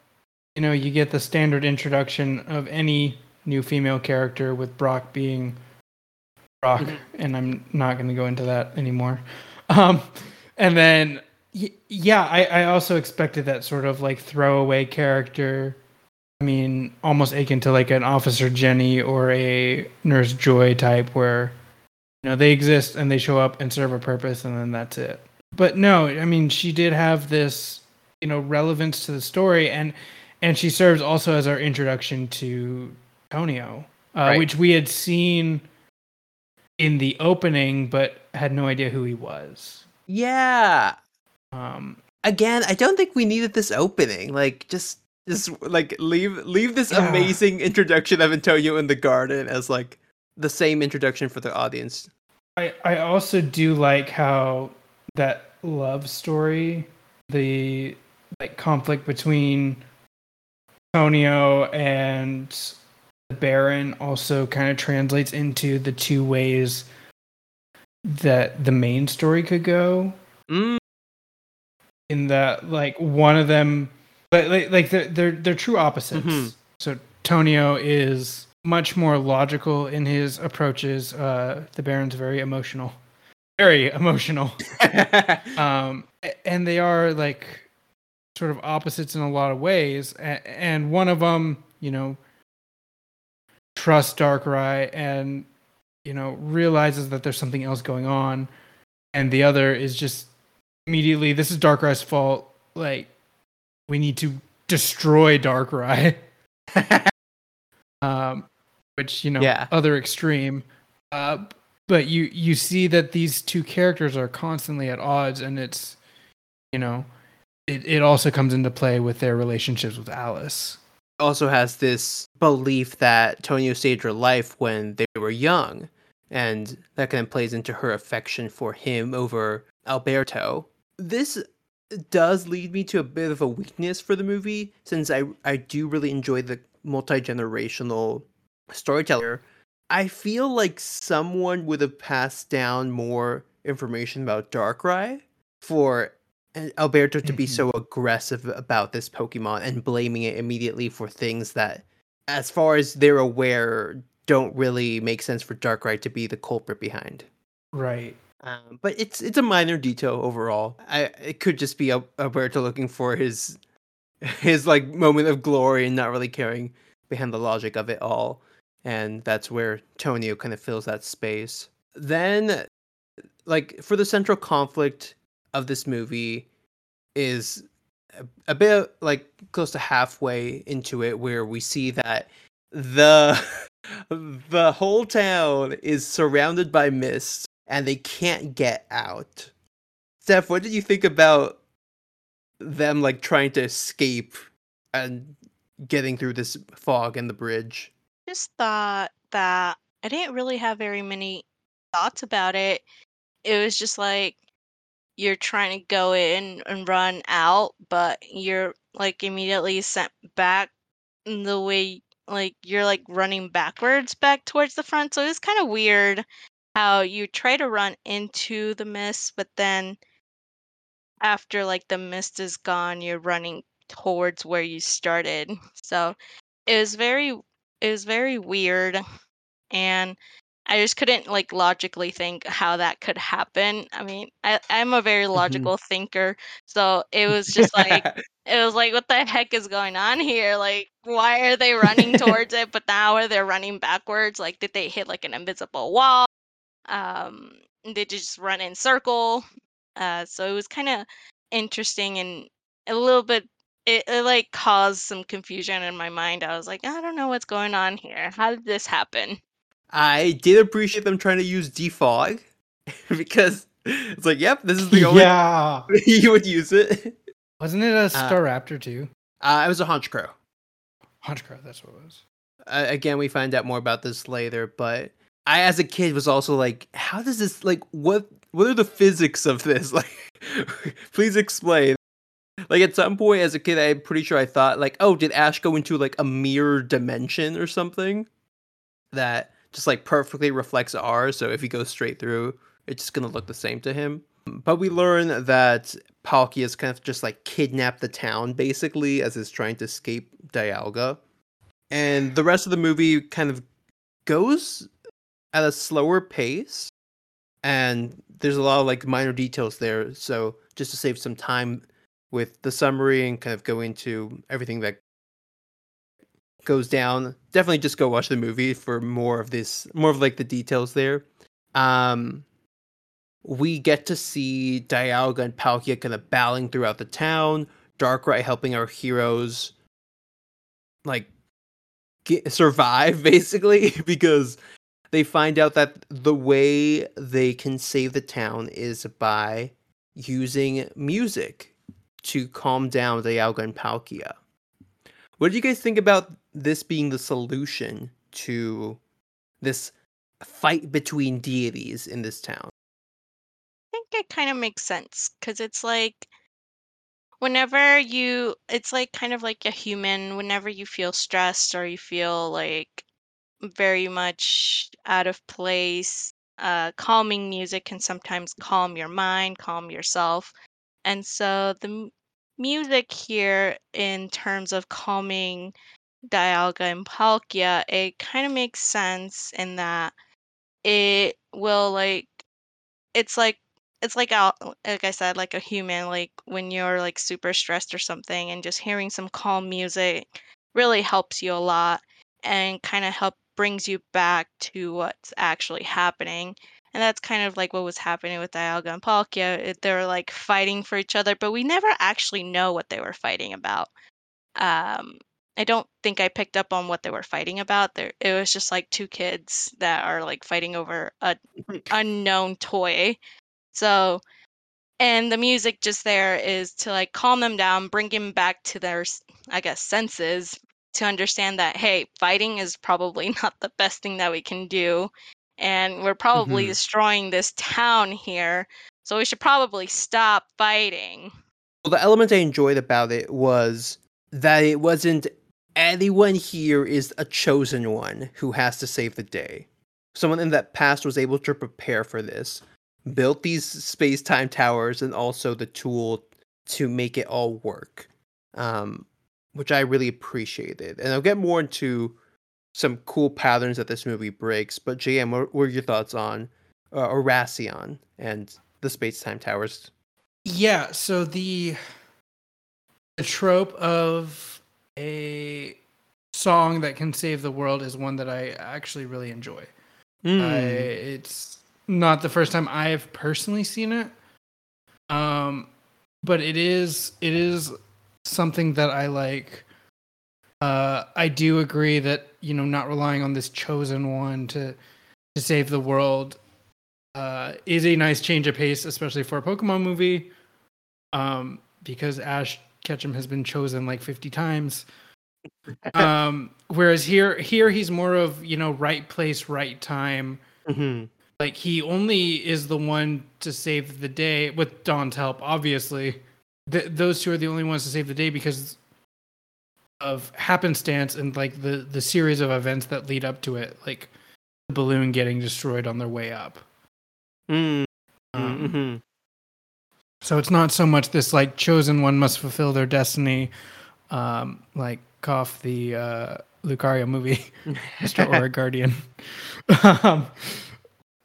Speaker 2: you know, you get the standard introduction of any new female character with Brock being Brock, mm-hmm. and I'm not going to go into that anymore. Um, and then, yeah, I, I also expected that sort of like throwaway character. I mean, almost akin to like an Officer Jenny or a Nurse Joy type, where you know they exist and they show up and serve a purpose, and then that's it. But no, I mean, she did have this, you know, relevance to the story, and and she serves also as our introduction to Tonio, uh, right. which we had seen in the opening, but had no idea who he was.
Speaker 1: Yeah.
Speaker 2: Um.
Speaker 1: Again, I don't think we needed this opening. Like, just just like leave leave this yeah. amazing introduction of Antonio in the garden as like the same introduction for the audience.
Speaker 2: I I also do like how that love story, the like conflict between Antonio and the Baron also kind of translates into the two ways that the main story could go.
Speaker 1: Mm.
Speaker 2: In that, like one of them, but like, like they're they're they're true opposites. Mm-hmm. So Tonio is much more logical in his approaches. Uh, the Baron's very emotional, very emotional. *laughs* um, and they are like sort of opposites in a lot of ways. And one of them, you know, trusts Darkrai and you know realizes that there's something else going on, and the other is just immediately this is Darkrai's fault. Like we need to destroy Darkrai. *laughs* um, which you know,
Speaker 1: yeah.
Speaker 2: other extreme. Uh, but you you see that these two characters are constantly at odds, and it's you know, it it also comes into play with their relationships with Alice
Speaker 1: also has this belief that Tonio saved her life when they were young, and that kind of plays into her affection for him over Alberto. This does lead me to a bit of a weakness for the movie, since I I do really enjoy the multi generational storyteller. I feel like someone would have passed down more information about Darkrai for Alberto to be mm-hmm. so aggressive about this Pokemon and blaming it immediately for things that, as far as they're aware, don't really make sense for Darkrai to be the culprit behind.
Speaker 2: Right.
Speaker 1: Um, but it's it's a minor detail overall. I it could just be Alberto looking for his his like moment of glory and not really caring behind the logic of it all, and that's where Tonio kind of fills that space. Then, like for the central conflict of this movie is a, a bit like close to halfway into it where we see that the *laughs* the whole town is surrounded by mist and they can't get out. Steph, what did you think about them like trying to escape and getting through this fog and the bridge?
Speaker 3: Just thought that I didn't really have very many thoughts about it. It was just like you're trying to go in and run out, but you're like immediately sent back in the way like you're like running backwards back towards the front. So it's kind of weird how you try to run into the mist, but then after like the mist is gone, you're running towards where you started. *laughs* So it was very it was very weird and I just couldn't like logically think how that could happen. I mean, I, I'm a very mm-hmm. logical thinker, so it was just like *laughs* it was like, what the heck is going on here? Like, why are they running towards it, but now are they running backwards? Like, did they hit like an invisible wall? Um, did they just run in circle? Uh, so it was kind of interesting and a little bit. It, it like caused some confusion in my mind. I was like, I don't know what's going on here. How did this happen?
Speaker 1: I did appreciate them trying to use defog *laughs* because it's like, yep, this is the only
Speaker 2: yeah *laughs*
Speaker 1: you would use it.
Speaker 2: Wasn't it a uh, Staraptor uh, too?
Speaker 1: Uh, it was a Honchkrow.
Speaker 2: Honchkrow, that's what it was.
Speaker 1: Uh, again, we find out more about this later, but I as a kid was also like, how does this like what what are the physics of this? *laughs* Like please explain. Like at some point as a kid, I'm pretty sure I thought like, oh, did Ash go into like a mirror dimension or something that just like perfectly reflects ours? So if he goes straight through, it's just gonna look the same to him. But we learn that Palkia is kind of just like kidnapped the town basically as it's trying to escape Dialga. And the rest of the movie kind of goes at a slower pace. And there's a lot of like minor details there. So just to save some time with the summary and kind of go into everything that goes down, definitely just go watch the movie for more of this, more of like the details there. Um, we get to see Dialga and Palkia kind of battling throughout the town. Darkrai helping our heroes like get, survive *laughs* basically *laughs* because they find out that the way they can save the town is by using music to calm down Dialga and Palkia. What do you guys think about this being the solution to this fight between deities in this town?
Speaker 3: I think it kind of makes sense because it's like whenever you, it's like kind of like a human, whenever you feel stressed or you feel like very much out of place, uh, calming music can sometimes calm your mind, calm yourself. And so the m- music here, in terms of calming Dialga and Palkia, it kind of makes sense in that it will like, it's like it's like out like I said, like a human, like when you're like super stressed or something and just hearing some calm music really helps you a lot and kind of help brings you back to what's actually happening. And that's kind of like what was happening with Dialga and Palkia. They were like fighting for each other, but we never actually know what they were fighting about. Um, I don't think I picked up on what they were fighting about. There, it was just like two kids that are like fighting over a unknown toy so, and the music just there is to like calm them down, bring them back to their, I guess, senses to understand that, hey, fighting is probably *laughs* not the best thing that we can do. And we're probably mm-hmm. destroying this town here. So we should probably stop fighting.
Speaker 1: Well, the element I enjoyed about it was that it wasn't anyone here is a chosen one who has to save the day. Someone in that past was able to prepare for this built these space time towers and also the tool to make it all work, um, which I really appreciated. And I'll get more into some cool patterns that this movie breaks. But JM, what were your thoughts on uh, and the space time towers?
Speaker 2: Yeah, so the the trope of a song that can save the world is one that I actually really enjoy. Mm. I, it's not the first time I've personally seen it. Um, but it is it is something that I like. Uh, I do agree that you know not relying on this chosen one to to save the world uh, is a nice change of pace, especially for a Pokemon movie. Um, because Ash Ketchum has been chosen like fifty times. um, whereas here here he's more of you know right place, right time. Mm-hmm like he only is the one to save the day with Dawn's help. Obviously, Th- those two are the only ones to save the day because of happenstance and like the the series of events that lead up to it, like the balloon getting destroyed on their way up.
Speaker 1: Mm. Um, mm-hmm.
Speaker 2: So it's not so much this like chosen one must fulfill their destiny, um, like cough the uh, Lucario movie, *laughs* Mr. Aura *laughs* Guardian. um,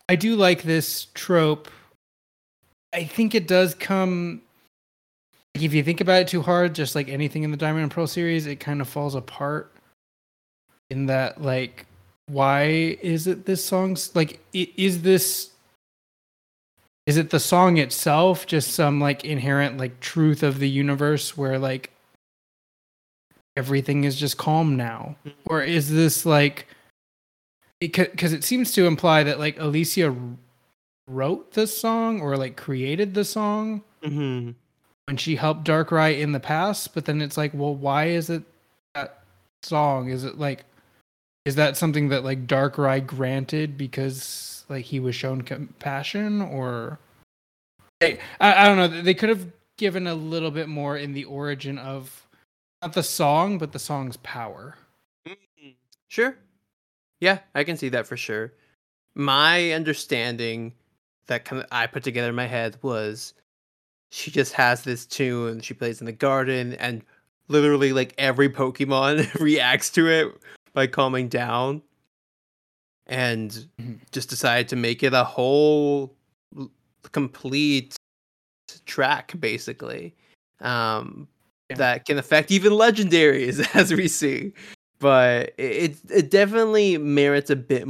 Speaker 2: I do like this trope. I think it does come. if you think about it too hard, just like anything in the Diamond and Pearl series, it kind of falls apart. In that, like, why is it this song's like? Is this? Is it the song itself, just some like inherent like truth of the universe where like everything is just calm now, mm-hmm. or is this like? because it seems to imply that like Alicia wrote the song or like created the song
Speaker 1: mm-hmm.
Speaker 2: when she helped Darkrai in the past. But then it's like, well, why is it that song? Is it like is that something that like Darkrai granted because like he was shown compassion or I, I don't know. They could have given a little bit more in the origin of not the song, but the song's power. Mm-hmm.
Speaker 1: Sure. Yeah, I can see that for sure. My understanding that kind of I put together in my head was she just has this tune she plays in the garden and literally like every Pokemon *laughs* reacts to it by calming down and
Speaker 2: mm-hmm.
Speaker 1: just decided to make it a whole complete track basically um yeah. that can affect even legendaries *laughs* as we see but it it definitely merits a bit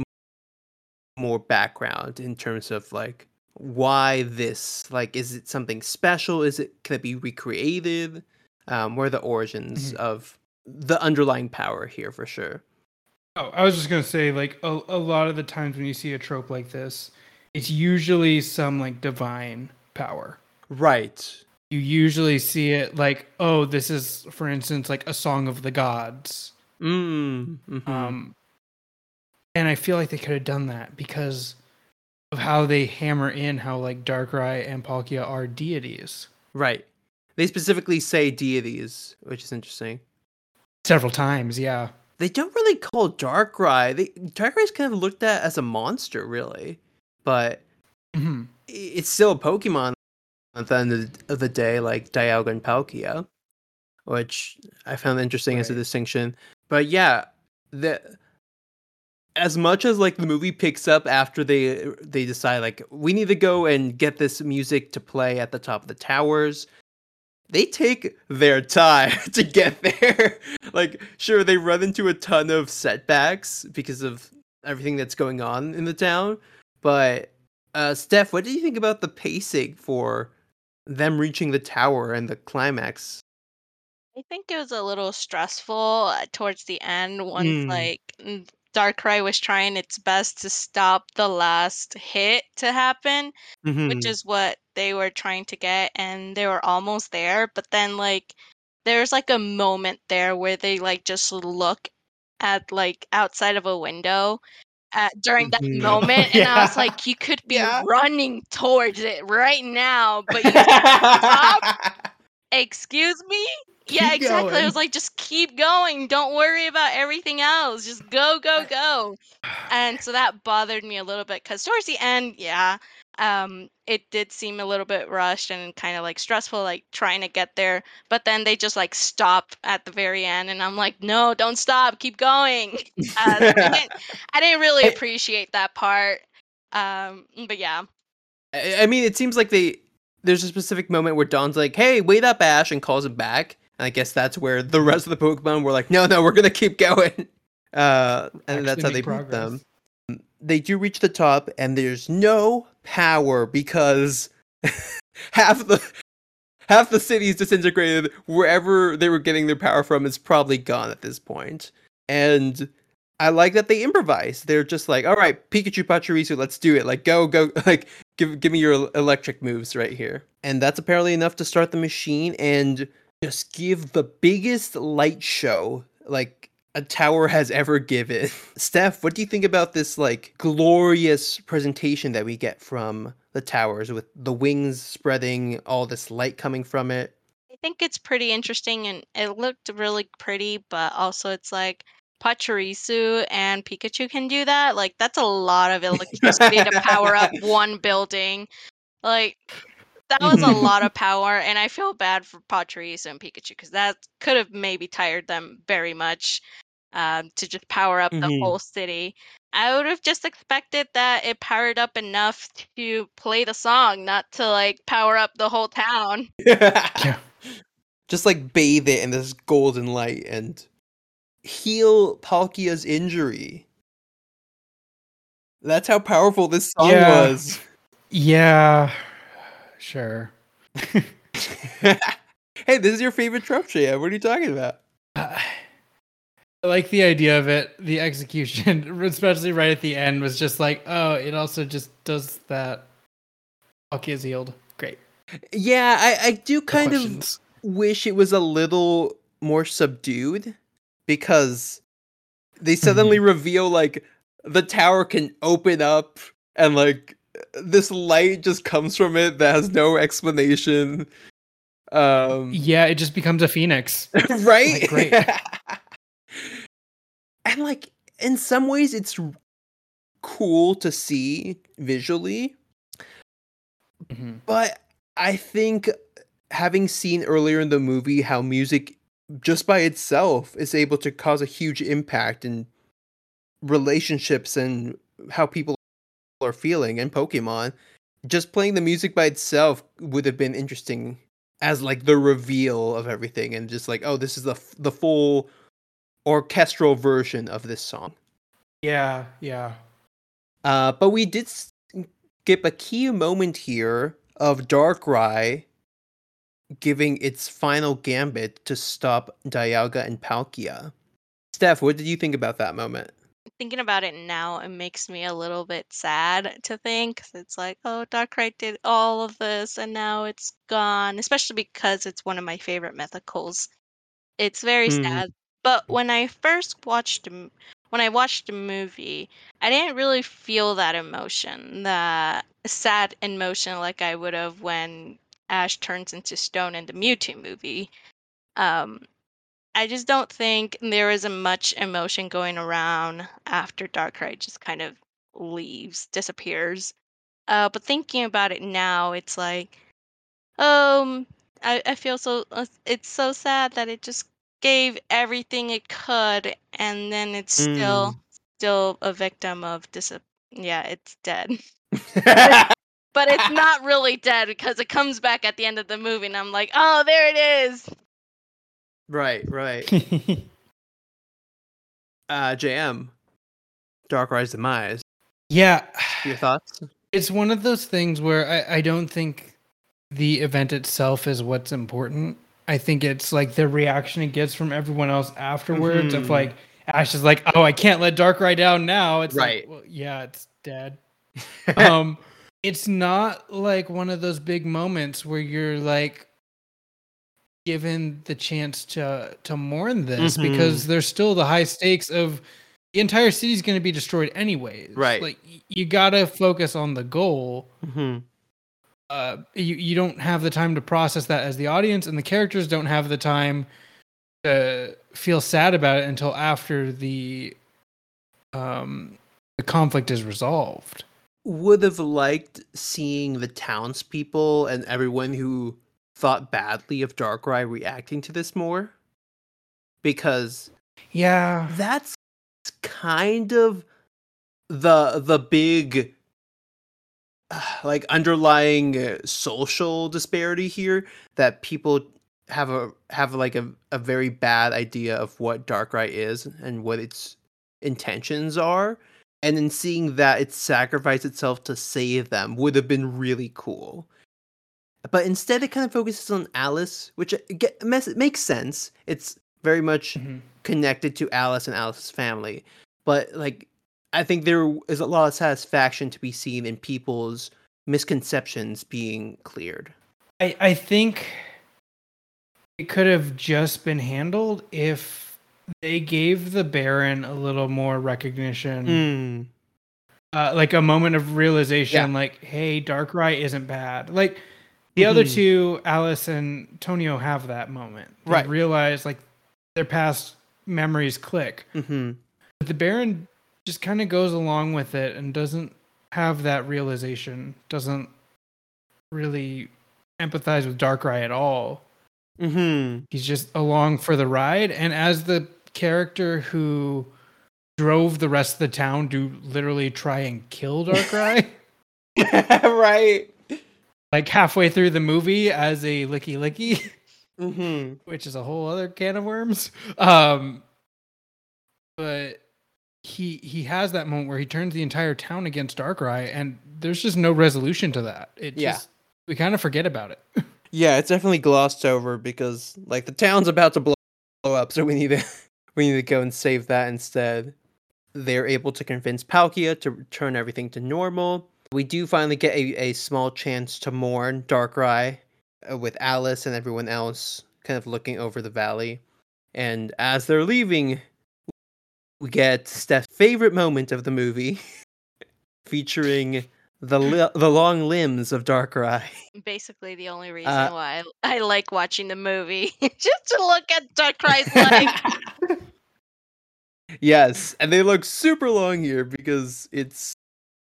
Speaker 1: more background in terms of like why this like is it something special is it can it be recreated um where are the origins mm-hmm. of the underlying power here for sure
Speaker 2: oh i was just gonna say like a, a lot of the times when you see a trope like this it's usually some like divine power
Speaker 1: right
Speaker 2: you usually see it like oh this is for instance like a song of the gods
Speaker 1: mm, mm-hmm.
Speaker 2: um and i feel like they could have done that because of how they hammer in how like Darkrai and Palkia are deities.
Speaker 1: Right. They specifically say deities, which is interesting.
Speaker 2: Several times, yeah.
Speaker 1: They don't really call Darkrai. They is kind of looked at as a monster, really, but
Speaker 2: mm-hmm.
Speaker 1: it's still a Pokemon at the end of the day, like Dialga and Palkia, which I found interesting right. as a distinction. But yeah, the as much as like the movie picks up after they they decide like we need to go and get this music to play at the top of the towers they take their time *laughs* to get there like sure they run into a ton of setbacks because of everything that's going on in the town but uh steph what do you think about the pacing for them reaching the tower and the climax
Speaker 3: I think it was a little stressful uh, towards the end once mm. like Darkrai was trying its best to stop the last hit to happen,
Speaker 1: mm-hmm.
Speaker 3: which is what they were trying to get, and they were almost there. But then, like, there's like a moment there where they like just look at like outside of a window at, during that mm-hmm. *laughs* moment, and I was like, you could be yeah. running towards it right now, but you stop. *laughs* Excuse me? yeah, exactly. Going. I was like, just keep going. Don't worry about everything else. Just go, go, go. And so that bothered me a little bit because towards the end, yeah, um, it did seem a little bit rushed and kind of like stressful, like trying to get there. But then they just like stop at the very end, and I'm like, no, don't stop, keep going. *laughs* Uh, I, didn't, I didn't really appreciate that part. Um, but yeah.
Speaker 1: I mean, it seems like they there's a specific moment where Dawn's like, "Hey, wait up, Ash," and calls him back, and I guess that's where the rest of the Pokemon were like, no, no, we're gonna keep going. *laughs* Uh, and Actually that's how they beat them. They do reach the top, and there's no power because *laughs* half the half the city is disintegrated. Wherever they were getting their power from is probably gone at this point. And I like that they improvise. They're just like, all right, Pikachu Pachirisu, let's do it. Like, go, go, *laughs* like, give give me your electric moves right here. And that's apparently enough to start the machine. And just give the biggest light show like a tower has ever given. *laughs* Steph, what do you think about this like glorious presentation that we get from the towers with the wings spreading, all this light coming from it?
Speaker 3: I think it's pretty interesting and it looked really pretty, but also it's like Pachirisu and Pikachu can do that. Like that's a lot of *laughs* electricity to power up one building. Like that was a *laughs* lot of power, and I feel bad for Pachirisu and Pikachu because that could have maybe tired them very much um, to just power up the mm-hmm. whole city. I would have just expected that it powered up enough to play the song, not to like power up the whole town. *laughs*
Speaker 1: yeah. Just like bathe it in this golden light and heal Palkia's injury. That's how powerful this song yeah. was.
Speaker 2: Yeah. Sure. *laughs*
Speaker 1: hey, this is your favorite trophy. What are you talking about? Uh, *sighs*
Speaker 2: I like the idea of it. The execution, *laughs* especially right at the end, was just like, oh, it also just does that. Palkia is healed. Great.
Speaker 1: Yeah, I, I do kind of wish it was a little more subdued because they suddenly reveal like the tower can open up and like this light just comes from it that has no explanation. Um
Speaker 2: Yeah, it just becomes a phoenix. *laughs*
Speaker 1: right?
Speaker 2: Like, great. *laughs*
Speaker 1: and like in some ways it's cool to see visually,
Speaker 2: Mhm.
Speaker 1: but I think having seen earlier in the movie how music just by itself is able to cause a huge impact in relationships and how people are feeling in Pokemon, just playing the music by itself would have been interesting as like the reveal of everything and just like oh this is the f- the full orchestral version of this song.
Speaker 2: Yeah, yeah.
Speaker 1: Uh, but we did skip a key moment here of Darkrai giving its final gambit to stop Dialga and Palkia. Steph, what did you think about that moment?
Speaker 3: Thinking about it now, it makes me a little bit sad to think 'cause it's like, oh, Darkrai did all of this and now it's gone. Especially because it's one of my favorite mythicals. It's very
Speaker 1: Mm.
Speaker 3: sad. But when I first watched, the m- when I watched the movie, I didn't really feel that emotion, that sad emotion like I would have when Ash turns into stone in the Mewtwo movie. Um, I just don't think there is a much emotion going around after Darkrai just kind of leaves, disappears. Uh, but thinking about it now, it's like, um, I, I feel so. uh, It's so sad that it just gave everything it could, and then it's still still a victim of dis. Yeah, it's dead. *laughs* *laughs* But it's not really dead because it comes back at the end of the movie, and I'm like, oh, there it is.
Speaker 1: Right, right. *laughs* Uh, JM, Darkrai's demise.
Speaker 2: yeah.
Speaker 1: Your thoughts?
Speaker 2: It's one of those things where I, I don't think the event itself is what's important. I think it's like the reaction it gets from everyone else afterwards of
Speaker 1: Mhm.
Speaker 2: like Ash is like, oh, I can't let Dark Darkrai down now. It's
Speaker 1: Right.
Speaker 2: like, well, yeah, it's dead. *laughs* um, it's not like one of those big moments where you're like given the chance to to mourn this
Speaker 1: Mhm.
Speaker 2: because there's still the high stakes of the entire city's going to be destroyed anyways.
Speaker 1: Right.
Speaker 2: Like you got to focus on the goal.
Speaker 1: hmm
Speaker 2: Uh, you you don't have the time to process that as the audience, and the characters don't have the time to feel sad about it until after the um the conflict is resolved.
Speaker 1: Would have liked seeing the townspeople and everyone who thought badly of Darkrai reacting to this more. Because
Speaker 2: Yeah.
Speaker 1: that's kind of the the big uh, *sighs* like underlying uh, social disparity here that people have a have like a, a very bad idea of what Darkrai is and what its intentions are and then seeing that it sacrificed itself to save them would have been really cool but instead it kind of focuses on Alice which uh, get, makes sense it's very much
Speaker 2: Mhm.
Speaker 1: connected to Alice and Alice's family. But like I think there is a lot of satisfaction to be seen in people's misconceptions being cleared.
Speaker 2: I, I think it could have just been handled if they gave the Baron a little more recognition,
Speaker 1: Mm.
Speaker 2: uh, like a moment of realization,
Speaker 1: Yeah.
Speaker 2: like, hey, Darkrai isn't bad. Like the other
Speaker 1: Mhm.
Speaker 2: two, Alice and Tonio, have that moment. They
Speaker 1: Right.
Speaker 2: realize like their past memories click.
Speaker 1: hmm
Speaker 2: But the Baron just kind of goes along with it and doesn't have that realization, doesn't really empathize with Darkrai at all.
Speaker 1: Mm-hmm.
Speaker 2: He's just along for the ride. And as the character who drove the rest of the town to literally try and kill Darkrai, *laughs* *laughs*
Speaker 1: right.
Speaker 2: Like halfway through the movie as a Lickilicky,
Speaker 1: hmm *laughs*
Speaker 2: which is a whole other can of worms. Um, but he he has that moment where he turns the entire town against Darkrai, and there's just no resolution to that. It
Speaker 1: Yeah.
Speaker 2: just we kind of forget about it. *laughs*
Speaker 1: Yeah, it's definitely glossed over because like the town's about to blow blow up, so we need to *laughs* we need to go and save that instead. They're able to convince Palkia to return everything to normal. We do finally get a, a small chance to mourn Darkrai uh, with Alice and everyone else kind of looking over the valley. And as they're leaving, we get Steph's favorite moment of the movie, *laughs* featuring the li- the long limbs of Darkrai. *laughs*
Speaker 3: Basically, the only reason
Speaker 1: Uh,
Speaker 3: why I, I like watching the movie *laughs* just to look at Darkrai's leg.
Speaker 1: Yes, and they look super long here because its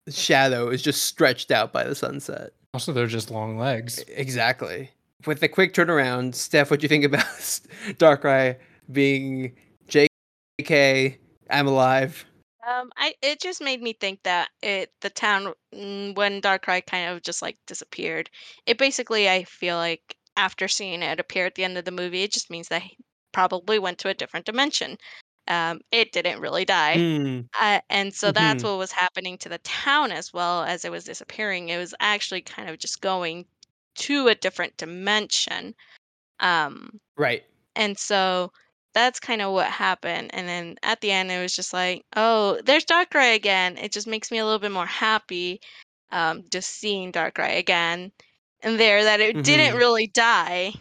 Speaker 1: shadow is just stretched out by the sunset.
Speaker 2: Also, they're just long legs.
Speaker 1: Exactly. With the quick turnaround, Steph, what do you think about *laughs* Darkrai being JK? I'm alive.
Speaker 3: Um, I it just made me think that it the town mm, when Darkrai kind of just like disappeared. It basically I feel like after seeing it appear at the end of the movie, it just means that he probably went to a different dimension. Um, it didn't really die.
Speaker 1: Hmm.
Speaker 3: Uh, and so that's
Speaker 1: Mhm.
Speaker 3: what was happening to the town as well as it was disappearing. It was actually kind of just going to a different dimension. Um,
Speaker 1: Right.
Speaker 3: and so that's kind of what happened. And then at the end, it was just like, oh, there's Darkrai again. It just makes me a little bit more happy um, just seeing Darkrai again. And there, that it didn't
Speaker 1: Mhm.
Speaker 3: really die.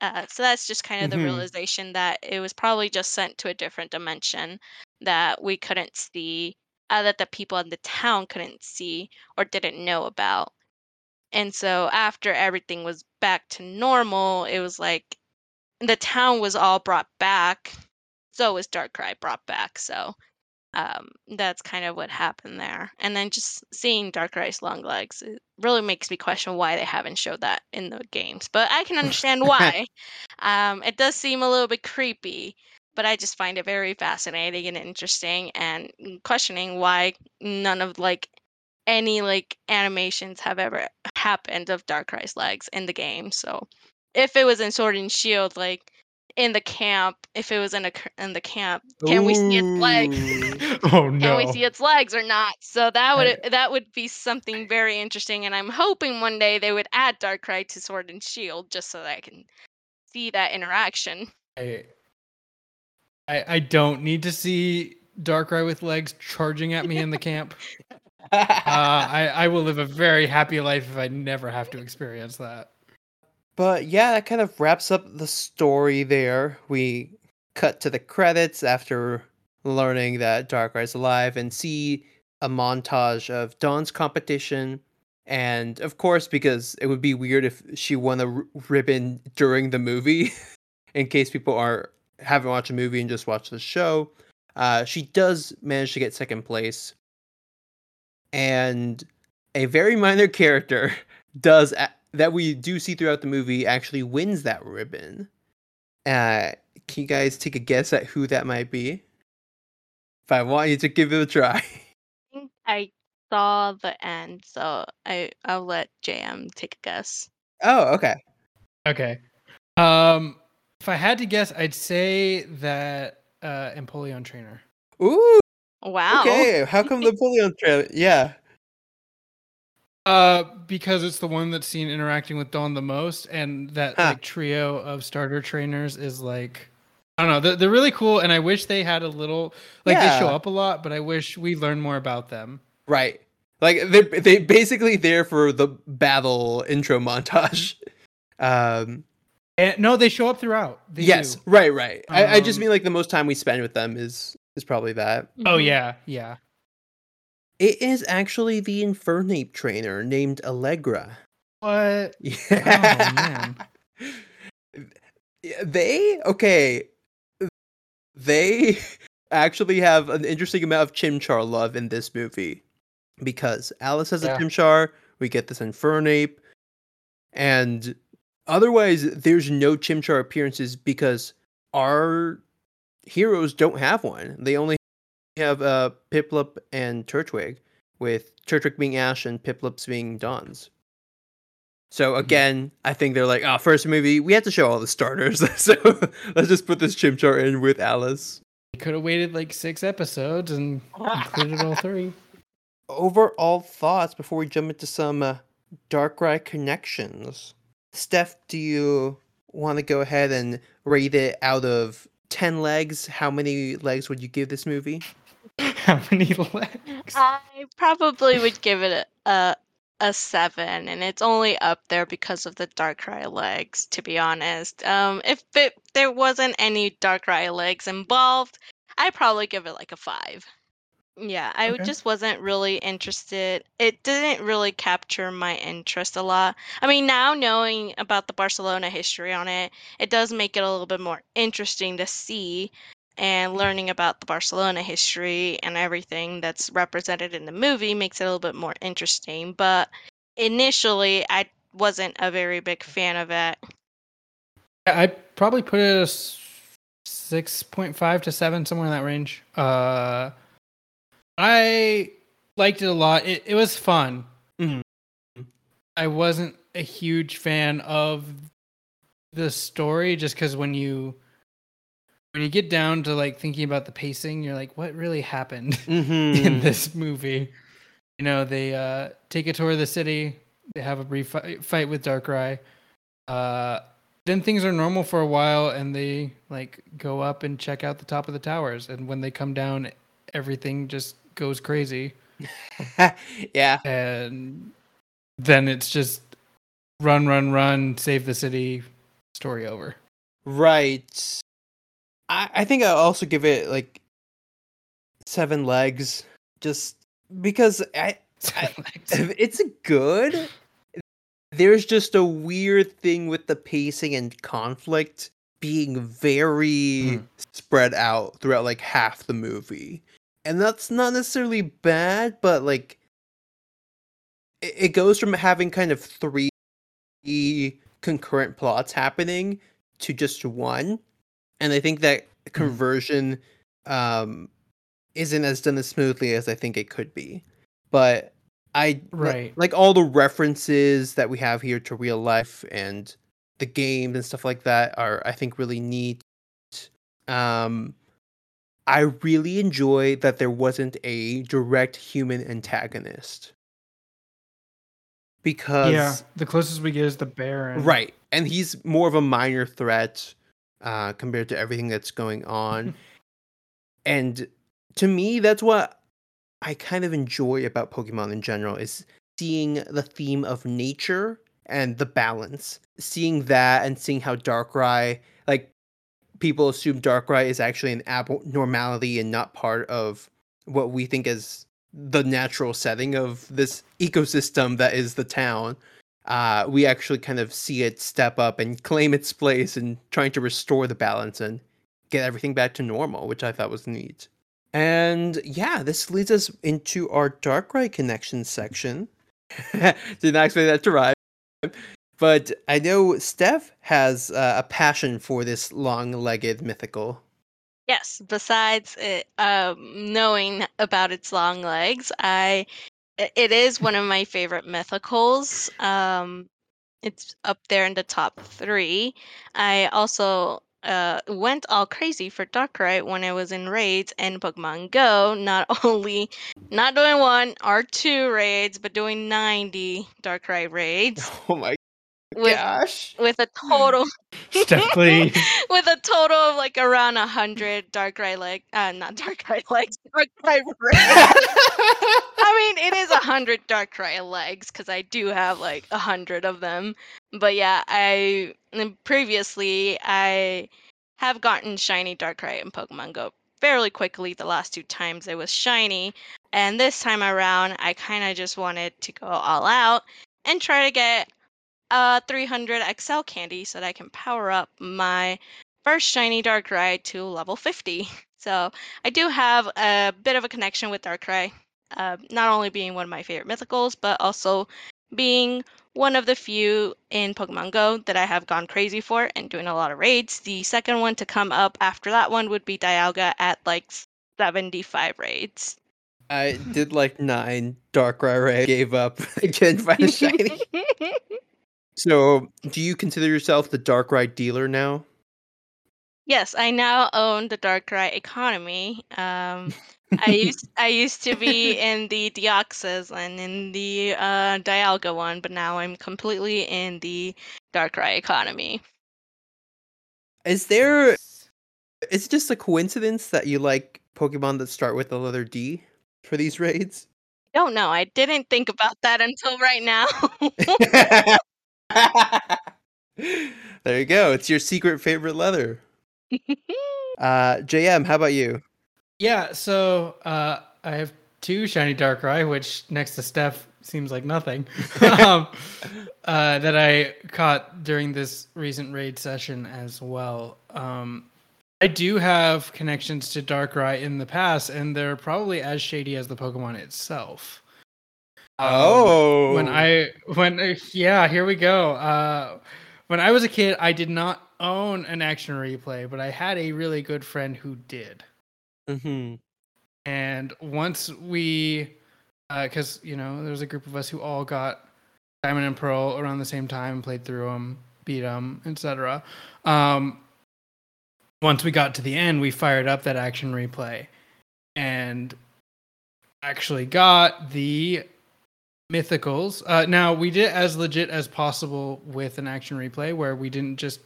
Speaker 3: Uh, so that's just kind of the realization that it was probably just sent to a different dimension that we couldn't see, uh, that the people in the town couldn't see or didn't know about. And so after everything was back to normal, it was like the town was all brought back. So was Darkrai brought back. So um, that's kind of what happened there. And then just seeing Darkrai's long legs, it really makes me question why they haven't showed that in the games. But I can understand *laughs* why. um, it does seem a little bit creepy, but I just find it very fascinating and interesting, and questioning why none of like any like animations have ever happened of Darkrai's legs in the game. So if it was in Sword and Shield, like in the camp, if it was in a in the camp, can we see its legs?
Speaker 1: Ooh. *laughs* *laughs*
Speaker 2: Oh
Speaker 3: Can we see its legs or not? So that would
Speaker 2: I-
Speaker 3: that would be something very interesting, and I'm hoping one day they would add Darkrai to Sword and Shield just so that I can see that interaction.
Speaker 2: I, I I don't need to see Darkrai with legs charging at me in the camp. *laughs* Uh, I I will live a very happy life if I never have to experience that.
Speaker 1: But yeah, that kind of wraps up the story there. We cut to the credits after learning that Darkrai's alive and see a montage of Dawn's competition. And of course, because it would be weird if she won a r- ribbon during the movie, *laughs* in case people are haven't watched a movie and just watched the show, uh, she does manage to get second place. And a very minor character *laughs* does a- that we do see throughout the movie actually wins that ribbon. Uh, can you guys take a guess at who that might be? If I want you to give it a try.
Speaker 3: I *laughs* think I saw the end, so I I'll let JM take a guess.
Speaker 1: Oh, okay.
Speaker 2: Okay. Um, if I had to guess, I'd say that uh, Empoleon trainer.
Speaker 1: Ooh,
Speaker 3: Wow.
Speaker 1: okay. How come the *laughs* Empoleon Trainer? Yeah.
Speaker 2: Uh, because it's the one that's seen interacting with Dawn the most, and that
Speaker 1: Huh.
Speaker 2: like trio of starter trainers is like, I don't know, they're, they're really cool, and I wish they had a little like they show up a lot, but I wish we learned more about them.
Speaker 1: Right. Like they they basically there for the battle intro montage. *laughs* Um
Speaker 2: And no, they show up throughout. They
Speaker 1: yes,
Speaker 2: do.
Speaker 1: right, right. I, I just
Speaker 2: Um,
Speaker 1: mean like the most time we spend with them is is probably that.
Speaker 2: Oh
Speaker 3: Mhm.
Speaker 2: yeah, yeah.
Speaker 1: It is actually the Infernape trainer named Allegra.
Speaker 2: What?
Speaker 1: Yeah. *laughs*
Speaker 2: Oh man.
Speaker 1: They okay. They actually have an interesting amount of Chimchar love in this movie because Alice has
Speaker 2: Yeah.
Speaker 1: a Chimchar. We get this Infernape, and otherwise, there's no Chimchar appearances because our heroes don't have one. They only have uh, Piplup and Turtwig, with Turtwig being Ash and Piplup's being Dawn's. So again, I think they're like, oh, first movie, we have to show all the starters. *laughs* so let's just put this Chimchar in with Alice.
Speaker 2: We could have waited like six episodes and included all three. *laughs*
Speaker 1: Overall thoughts before we jump into some uh, Darkrai connections. Steph, do you want to go ahead and rate it out of 10 legs? How many legs would you give this movie? *laughs*
Speaker 2: How many legs?
Speaker 3: I probably would give it a, a a seven, and it's only up there because of the Darkrai legs. To be honest, um, if it, there wasn't any Darkrai legs involved, I'd probably give it like a five. Yeah, I
Speaker 2: Okay.
Speaker 3: just wasn't really interested. It didn't really capture my interest a lot. I mean, now knowing about the Barcelona history on it, it does make it a little bit more interesting to see and learning about the Barcelona history and everything that's represented in the movie makes it a little bit more interesting. But initially, I wasn't a very big fan of it.
Speaker 2: I'd probably put it as six point five to seven, somewhere in that range. Uh, I liked it a lot. It it was fun.
Speaker 1: Mhm.
Speaker 2: I wasn't a huge fan of the story just because when you when you get down to like thinking about the pacing, you're like, what really happened *laughs* in
Speaker 1: Mhm.
Speaker 2: this movie? You know, they uh, take a tour of the city. They have a brief fi- fight with Darkrai. Uh, then things are normal for a while, and they like go up and check out the top of the towers. And when they come down, everything just goes crazy. *laughs*
Speaker 1: yeah.
Speaker 2: And then it's just run, run, run, save the city, story over.
Speaker 1: Right. I, I think I'll also give it like seven legs. Just because I *laughs* it's good. There's just a weird thing with the pacing and conflict being very
Speaker 2: Hmm.
Speaker 1: spread out throughout like half the movie. And that's not necessarily bad, but like it, it goes from having kind of three concurrent plots happening to just one. And I think that conversion um isn't as done as smoothly as I think it could be. But I
Speaker 2: Right.
Speaker 1: like all the references that we have here to real life and the games and stuff like that are I think really neat. Um I really enjoy that there wasn't a direct human antagonist. Because
Speaker 2: yeah, the closest we get is the Baron.
Speaker 1: Right. And he's more of a minor threat uh, compared to everything that's going on. *laughs* and to me, that's what I kind of enjoy about Pokemon in general is seeing the theme of nature and the balance. Seeing that and seeing how Darkrai, like people assume Darkrai is actually an abnormality and not part of what we think is the natural setting of this ecosystem that is the town uh, we actually kind of see it step up and claim its place and trying to restore the balance and get everything back to normal, which I thought was neat. And yeah, this leads us into our dark Darkrai connection section. *laughs* Did not expect that to rhyme. But I know Steph has uh, a passion for this long legged mythical.
Speaker 3: Yes, besides it, um, knowing about its long legs, i- it is one of my favorite mythicals. Um, it's up there in the top three. I also uh, went all crazy for Darkrai when I was in raids and Pokemon Go. Not *laughs* only not doing one or two raids, but doing ninety Darkrai raids *laughs*
Speaker 1: Oh my
Speaker 3: with
Speaker 1: gosh.
Speaker 3: with a total *laughs*
Speaker 2: Steph, please. *laughs*
Speaker 3: with a total of like around a hundred Darkrai leg, uh, not Darkrai *laughs* legs, Darkrai raids. I mean, it is a hundred Darkrai legs because I do have like a hundred of them. But yeah, I previously I have gotten shiny dark Darkrai in Pokemon Go fairly quickly. The last two times it was shiny, and this time around I kind of just wanted to go all out and try to get a 300 XL candy so that I can power up my first shiny Darkrai to level 50. *laughs* So I do have a bit of a connection with Darkrai, uh, not only being one of my favorite mythicals, but also being one of the few in Pokemon Go that I have gone crazy for and doing a lot of raids. The second one to come up after that one would be Dialga at like 75 raids.
Speaker 1: I did like nine Darkrai Ray, gave up *laughs* again by the *laughs* shiny. So, do you consider yourself the Dark Darkrai dealer now?
Speaker 3: Yes, I now own the Dark Darkrai economy. Um, I used *laughs* I used to be in the Deoxys and in the uh, Dialga one, but now I'm completely in the Darkrai economy.
Speaker 1: Is there? Is it just a coincidence that you like Pokemon that start with the letter D for these raids?
Speaker 3: Don't know. I didn't think about that until right now. *laughs* *laughs* *laughs*
Speaker 1: there you go. It's your secret favorite leather. *laughs* Uh, JM, how about you?
Speaker 2: Yeah, so uh, I have two shiny Darkrai, which next to Steph seems like nothing. *laughs* um, uh, that I caught during this recent raid session as well. Um, I do have connections to Darkrai in the past, and they're probably as shady as the Pokemon itself. Um,
Speaker 1: oh,
Speaker 2: when I when yeah, here we go. Uh, when I was a kid, I did not own an action replay, but I had a really good friend who did.
Speaker 1: hmm
Speaker 2: And once we, because you know, there was a group of us who all got Diamond and Pearl around the same time, and played through them, beat them, etc. Um, once we got to the end, we fired up that action replay, and actually got the mythicals. Uh, now we did as legit as possible with an action replay, where we didn't just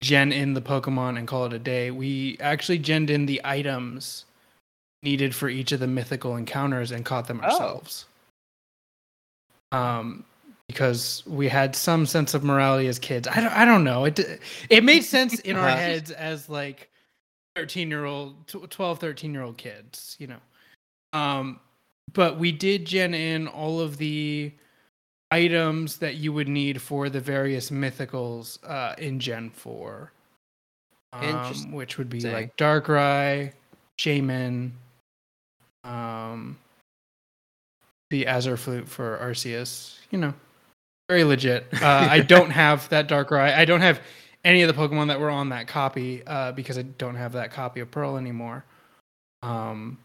Speaker 2: gen in the Pokemon and call it a day. We actually genned in the items needed for each of the mythical encounters and caught them ourselves.
Speaker 1: Oh.
Speaker 2: ourselves. Um, because we had some sense of morality as kids. I don't, I don't know. It it made sense in our *laughs*
Speaker 1: Uh-huh.
Speaker 2: heads as like 13 year old, tw- 12, 13 year old kids, you know. Um, but we did gen in all of the items that you would need for the various mythicals uh, in Gen 4. Um, which would be like Darkrai, Shaymin, um, the Azure Flute for Arceus. You know, very legit. Uh, I *laughs* don't have that Darkrai. I don't have any of the Pokemon that were on that copy uh, because I don't have that copy of Pearl anymore. Um,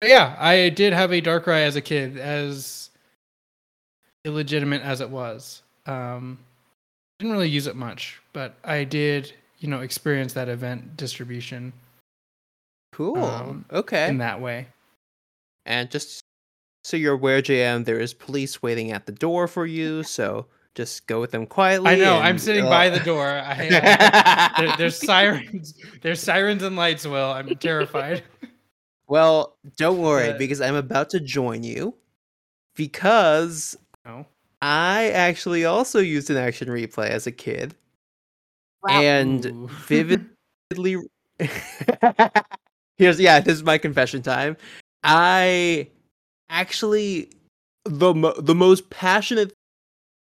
Speaker 2: but yeah, I did have a Darkrai as a kid, as illegitimate as it was. Um, didn't really use it much, but I did, you know, experience that event distribution
Speaker 1: cool.
Speaker 2: um,
Speaker 1: okay,
Speaker 2: in that way.
Speaker 1: and just so you're aware, JM, there is police waiting at the door for you. So just go with them quietly.
Speaker 2: I know. I'm sitting
Speaker 1: uh,
Speaker 2: by the door. I, uh, *laughs* there, there's sirens. There's sirens and lights. Will I'm terrified. *laughs*
Speaker 1: Well, don't worry
Speaker 2: But-
Speaker 1: because I'm about to join you because
Speaker 2: No.
Speaker 1: I actually also used an action replay as a kid and
Speaker 2: Ooh. *laughs*
Speaker 1: vividly *laughs* Here's yeah, this is my confession time. I actually the mo- the most passionate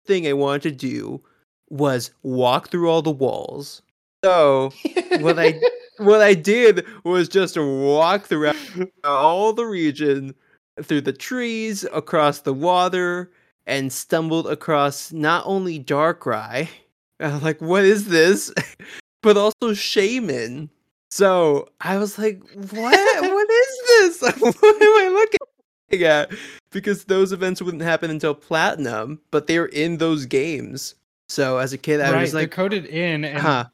Speaker 1: thing I wanted to do was walk through all the walls. So, what I *laughs* what I did was just walk throughout *laughs* all the region, through the trees, across the water, and stumbled across not only Darkrai, *laughs* uh, like what is this, *laughs* but also Shaymin. So I was like, what? what is this? what am I looking at? Because those events wouldn't happen until Platinum, but they're in those games. So as a kid, I
Speaker 2: right,
Speaker 1: was
Speaker 2: they're
Speaker 1: like,
Speaker 2: coded in, and
Speaker 1: huh,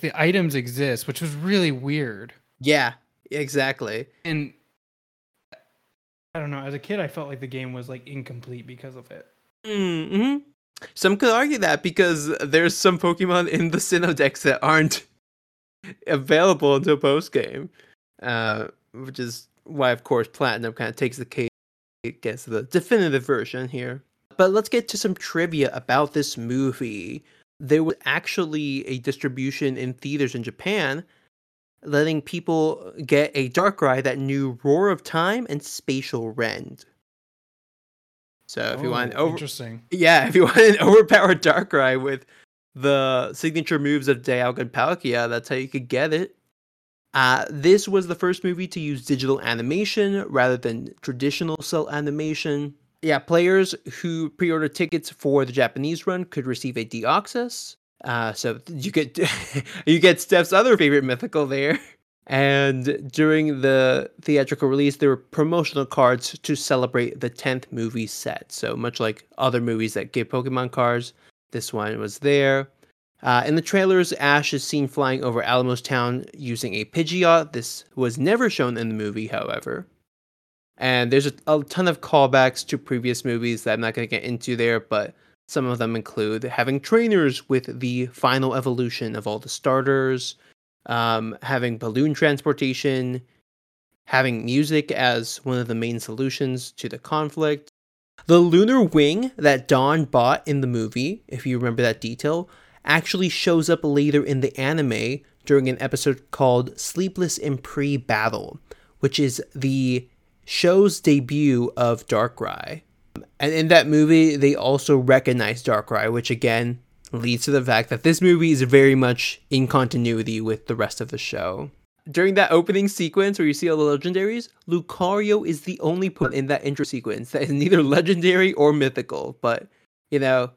Speaker 2: the items exist, which was really weird.
Speaker 1: yeah, exactly.
Speaker 2: And I don't know. As a kid, I felt like the game was like incomplete because of it.
Speaker 1: hmm Some could argue that because there's some Pokemon in the Sinnoh Dex that aren't *laughs* available until post game, uh, which is why, of course, Platinum kind of takes the cake against the definitive version here. But let's get to some trivia about this movie. There was actually a distribution in theaters in Japan, letting people get a Darkrai that knew Roar of Time and Spatial Rend. So if you want
Speaker 2: Oh,
Speaker 1: over,
Speaker 2: interesting.
Speaker 1: yeah, if you *laughs* want an overpowered Darkrai with the signature moves of Dialga and Palkia, that's how you could get it. Uh, this was the first movie to use digital animation rather than traditional cell animation. Yeah, players who pre-order tickets for the Japanese run could receive a Deoxys. Uh, so you get *laughs* you get Steph's other favorite mythical there. And during the theatrical release, there were promotional cards to celebrate the 10th movie set. So, much like other movies that give Pokemon cards, this one was there. Uh, in the trailers, Ash is seen flying over Alamos Town using a Pidgeot. This was never shown in the movie, however. And there's a, a ton of callbacks to previous movies that I'm not going to get into there, but some of them include having trainers with the final evolution of all the starters, um, having balloon transportation, having music as one of the main solutions to the conflict. The lunar wing that Dawn bought in the movie, if you remember that detail, actually shows up later in the anime during an episode called Sleepless in Pre Battle, which is the show's debut of Darkrai. And in that movie, they also recognize Darkrai, which again leads to the fact that this movie is very much in continuity with the rest of the show. During that opening sequence where you see all the legendaries, Lucario is the only Pokemon in that intro sequence that is neither legendary or mythical. But, you know,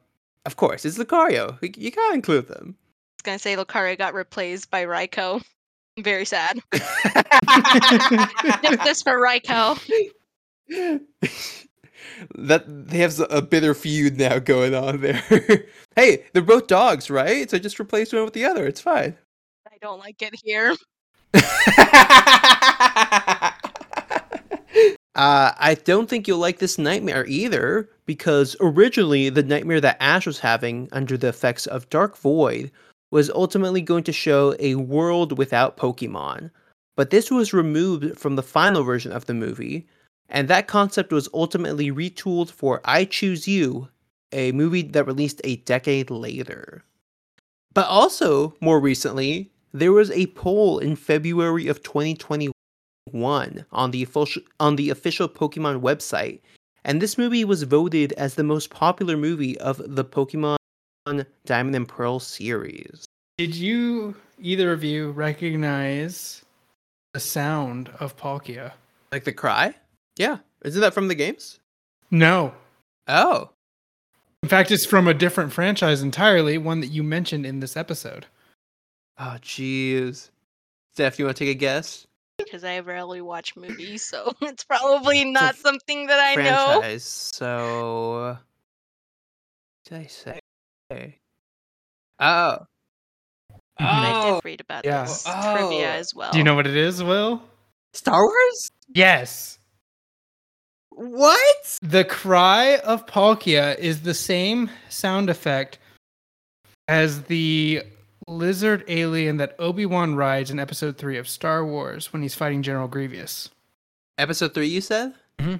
Speaker 1: of course, it's Lucario. You gotta include them.
Speaker 3: I was gonna say Lucario got replaced by Raikou. Very sad. Just *laughs* this for Raikou.
Speaker 1: that they have a bitter feud now going on there. *laughs* hey, they're both dogs, right? So just replace one with the other. It's fine.
Speaker 3: I don't like it here. *laughs*
Speaker 1: Uh, I don't think you'll like this nightmare either, because originally the nightmare that Ash was having under the effects of Dark Void was ultimately going to show a world without Pokemon. But this was removed from the final version of the movie, and that concept was ultimately retooled for I Choose You, a movie that released a decade later. But also, more recently, there was a poll in February of 2021 on the official on the official Pokemon website, and this movie was voted as the most popular movie of the Pokemon Diamond and Pearl series.
Speaker 2: Did you either of you recognize the sound of Palkia?
Speaker 1: Like the cry? Yeah. Isn't that from the games?
Speaker 2: No.
Speaker 1: Oh.
Speaker 2: In fact, it's from a different franchise entirely, one that you mentioned in this episode.
Speaker 1: Oh, jeez. Steph, you want to take a guess?
Speaker 3: Because I rarely watch movies, so *laughs* it's probably not something that I know.
Speaker 1: Franchise. So, did I say? Oh.
Speaker 3: I
Speaker 1: Oh.
Speaker 3: did read about
Speaker 2: Yeah.
Speaker 3: this
Speaker 1: Oh.
Speaker 3: trivia as well.
Speaker 2: Do you know what it is, Will?
Speaker 1: Star Wars?
Speaker 2: Yes.
Speaker 1: What?
Speaker 2: The cry of Palkia is the same sound effect as the lizard alien that Obi-Wan rides in episode 3 of Star Wars when he's fighting General Grievous.
Speaker 1: Episode three, you said?
Speaker 2: Mhm.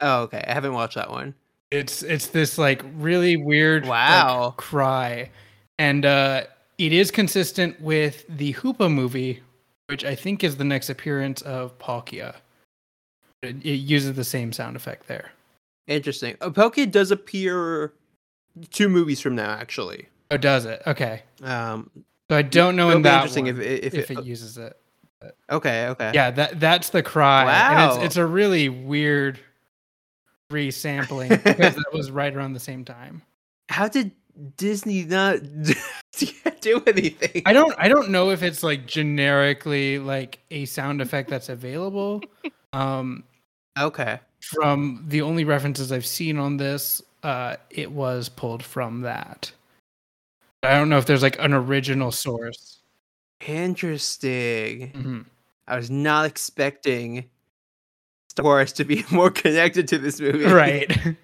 Speaker 1: Oh, okay. I haven't watched that one.
Speaker 2: It's it's this like really weird like,
Speaker 1: Wow.
Speaker 2: cry. And uh it is consistent with the Hoopa movie, which I think is the next appearance of Palkia. It, it uses the same sound effect there.
Speaker 1: Interesting. Uh, Poke does appear two movies from now, actually.
Speaker 2: Oh, does it? Okay.
Speaker 1: Um,
Speaker 2: So I don't know in that
Speaker 1: interesting
Speaker 2: one
Speaker 1: if it, if,
Speaker 2: if,
Speaker 1: it,
Speaker 2: it uses it.
Speaker 1: okay, okay.
Speaker 2: Yeah, that that's the cry. And
Speaker 1: Wow.
Speaker 2: it's, it's a really weird resampling because that was right around the same time.
Speaker 1: How did Disney not *laughs* do anything?
Speaker 2: I don't I don't know if it's like generically like a sound effect that's available. *laughs* Um
Speaker 1: Okay.
Speaker 2: from the only references I've seen on this, uh it was pulled from that. I don't know if there's like an original source.
Speaker 1: Interesting.
Speaker 2: Mhm.
Speaker 1: I was not expecting Star Wars to be *laughs* more connected to this movie.
Speaker 2: Right. *laughs*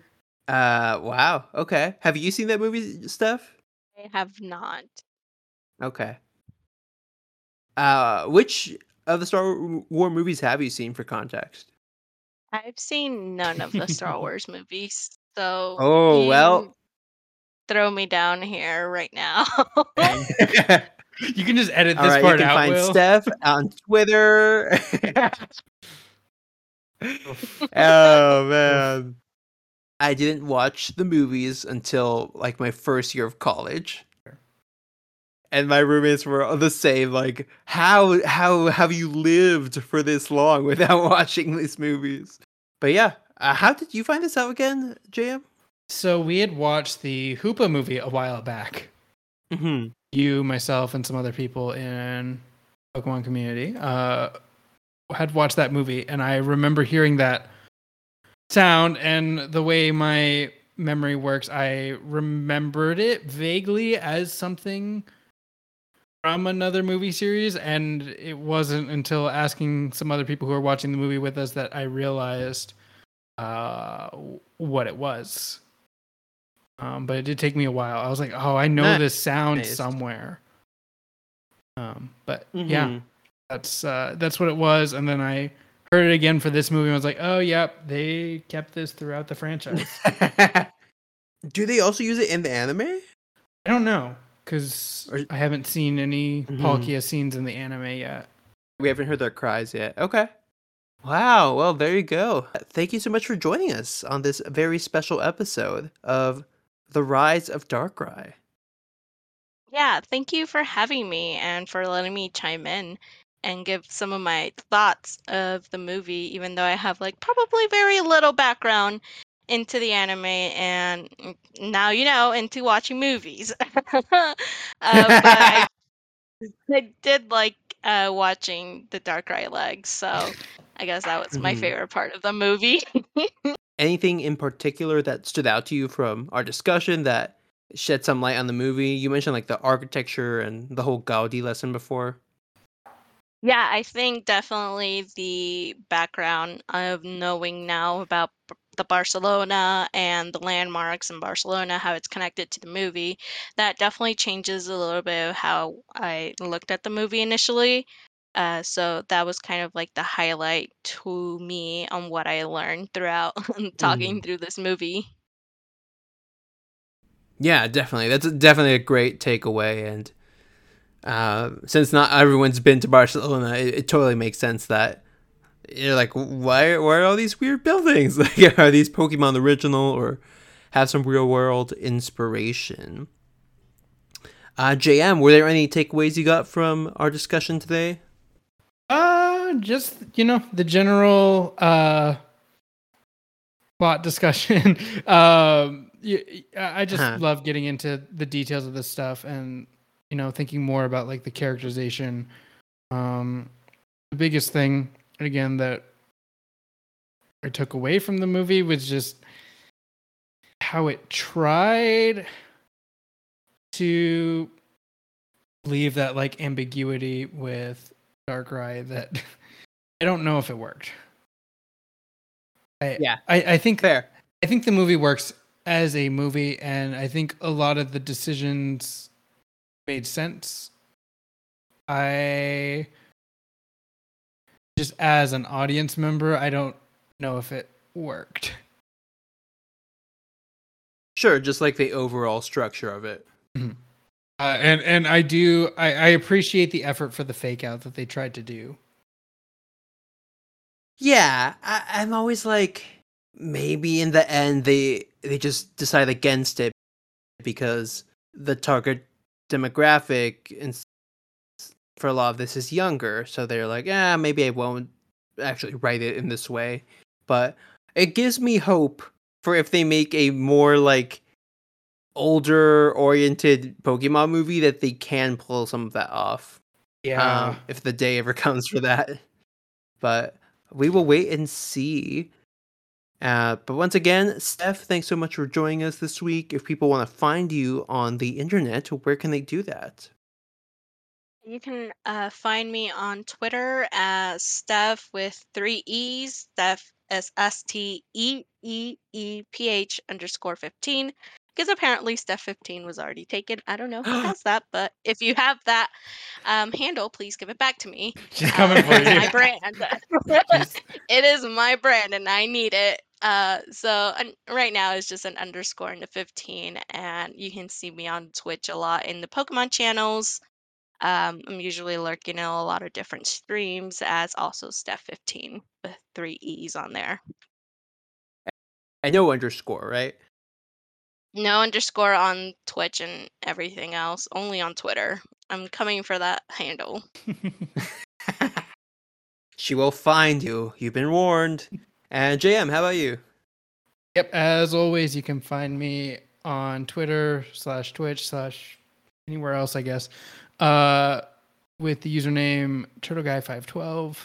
Speaker 1: Uh wow. Okay. Have you seen that movie, Steph?
Speaker 3: I have not.
Speaker 1: Okay. Uh which of the Star War movies have you seen for context?
Speaker 3: I've seen none of the Star *laughs* Wars movies, so
Speaker 1: Oh,
Speaker 3: you
Speaker 1: well.
Speaker 3: throw me down here right now.
Speaker 2: you can just edit this
Speaker 1: right, you
Speaker 2: part
Speaker 1: can
Speaker 2: out,
Speaker 1: find
Speaker 2: Will.
Speaker 1: Steph on Twitter. Oh man. I didn't watch the movies until like my first year of college. And my roommates were the same like how how have you lived for this long *laughs* without watching these movies? But yeah, uh, how did you find this out again, JM?
Speaker 2: So we had watched the Hoopa movie a while back.
Speaker 1: Mhm.
Speaker 2: You, myself, and some other people in Pokemon community uh, had watched that movie, and I remember hearing that sound. And the way my memory works, I remembered it vaguely as something from another movie series, and it wasn't until asking some other people who were watching the movie with us that I realized uh, what it was. Um, but it did take me a while. I was like, "Oh, I know this sound somewhere." Um, but yeah,
Speaker 1: Mhm.
Speaker 2: That's uh, that's what it was. And then I heard it again for this movie. and I was like, "Oh, yep, they kept this throughout the franchise." *laughs*
Speaker 1: Do they also use it in the anime?
Speaker 2: I don't know because I haven't seen any
Speaker 1: Mhm.
Speaker 2: Palkia scenes in the anime yet.
Speaker 1: We haven't heard their cries yet. Okay. Wow. Well, there you go. Thank you so much for joining us on this very special episode of The Rise of Darkrai.
Speaker 3: Yeah, thank you for having me and for letting me chime in and give some of my thoughts of the movie, even though I have like probably very little background into the anime and now you know into watching movies. *laughs* uh, but I, *laughs* I did like uh, watching the Darkrai legs, so I guess that was my
Speaker 1: Mhm.
Speaker 3: favorite part of the movie. *laughs*
Speaker 1: Anything in particular that stood out to you from our discussion that shed some light on the movie? You mentioned like the architecture and the whole Gaudi lesson before.
Speaker 3: Yeah, I think definitely the background of knowing now about B- the Barcelona and the landmarks in Barcelona, how it's connected to the movie, that definitely changes a little bit of how I looked at the movie initially. Uh, so that was kind of like the highlight to me on what I learned throughout *laughs* talking through this movie.
Speaker 1: Yeah, definitely. That's definitely a great takeaway. And uh, since not everyone's been to Barcelona, it, it totally makes sense that you're like, why, why are all these weird buildings? *laughs* Like, are these Pokemon original or have some real world inspiration? Uh, JM, were there any takeaways you got from our discussion today?
Speaker 2: Uh, just you know the general uh plot discussion. *laughs* um, I just
Speaker 1: Huh.
Speaker 2: love getting into the details of this stuff and you know thinking more about like the characterization. Um, the biggest thing again that I took away from the movie was just how it tried to leave that like ambiguity with Darkrai that *laughs* I don't know if it worked. I,
Speaker 1: Yeah.
Speaker 2: I, I think
Speaker 1: there.
Speaker 2: I think the movie works as a movie, and I think a lot of the decisions made sense. I just as an audience member, I don't know if it worked.
Speaker 1: Sure, just like the overall structure of it.
Speaker 2: Uh, and and I do I, I appreciate the effort for the fake out that they tried to do.
Speaker 1: Yeah, I, I'm always like, maybe in the end they they just decide against it because the target demographic in, for a lot of this is younger, so they're like, yeah, maybe I won't actually write it in this way. But it gives me hope for if they make a more like older oriented Pokemon movie that they can pull some of that off. um, if the day ever *laughs* comes for that. But we will wait and see. Uh, but once again, Steph, thanks so much for joining us this week. If people want to find you on the internet, where can they do that?
Speaker 3: You can uh, find me on Twitter as Steph with three E's. Steph S S T E E E P H underscore fifteen. Because apparently Steph fifteen was already taken. I don't know who *gasps* has that, but if you have that um, handle, please give it back to me.
Speaker 2: she's
Speaker 3: Uh,
Speaker 2: coming for
Speaker 3: it's
Speaker 2: you.
Speaker 3: my brand. *laughs* *laughs* It is my brand, and I need it. Uh, so and right now it's just an underscore into fifteen, and you can see me on Twitch a lot in the Pokemon channels. Um, I'm usually lurking in a lot of different streams as also Steph15 with three E's on there.
Speaker 1: I know underscore, right?
Speaker 3: No underscore on Twitch and everything else, only on Twitter. I'm coming for that handle. *laughs*
Speaker 1: she will find you. You've been warned. *laughs* And JM, how about you?
Speaker 2: Yep. As always, you can find me on Twitter slash Twitch slash anywhere else, I guess, uh, with the username TurtleGuy512.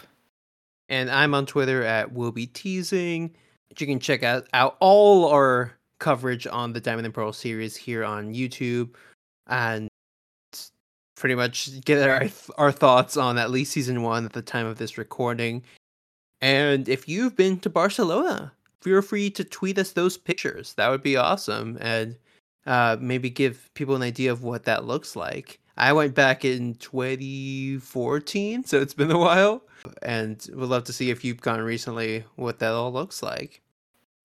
Speaker 1: And I'm on Twitter at willbtizing. You can check out, out all our coverage on the Diamond and Pearl series here on YouTube, and pretty much get our our thoughts on at least season one at the time of this recording. And if you've been to Barcelona, feel free to tweet us those pictures. That would be awesome, and uh, maybe give people an idea of what that looks like. I went back in 2014, so it's been a while and would love to see if you've gone recently what that all looks like.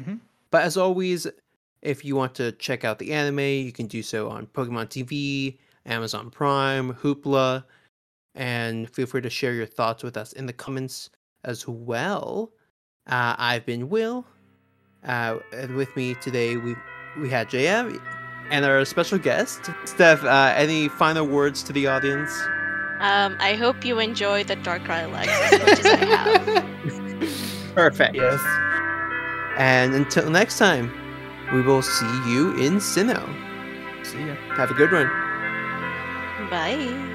Speaker 2: Mhm.
Speaker 1: But as always, if you want to check out the anime, you can do so on Pokemon TV, Amazon Prime, Hoopla. and feel free to share your thoughts with us in the comments as well. Uh, I've been Will. Uh, and with me today, we we had JM and our special guest, Steph. Uh, any final words to the audience?
Speaker 3: Um, I hope you enjoy the Darkrai legs as much as I have. *laughs*
Speaker 1: Perfect.
Speaker 2: Yes.
Speaker 1: And until next time, we will see you in Sinnoh.
Speaker 2: See ya.
Speaker 1: Have a good one.
Speaker 3: Bye.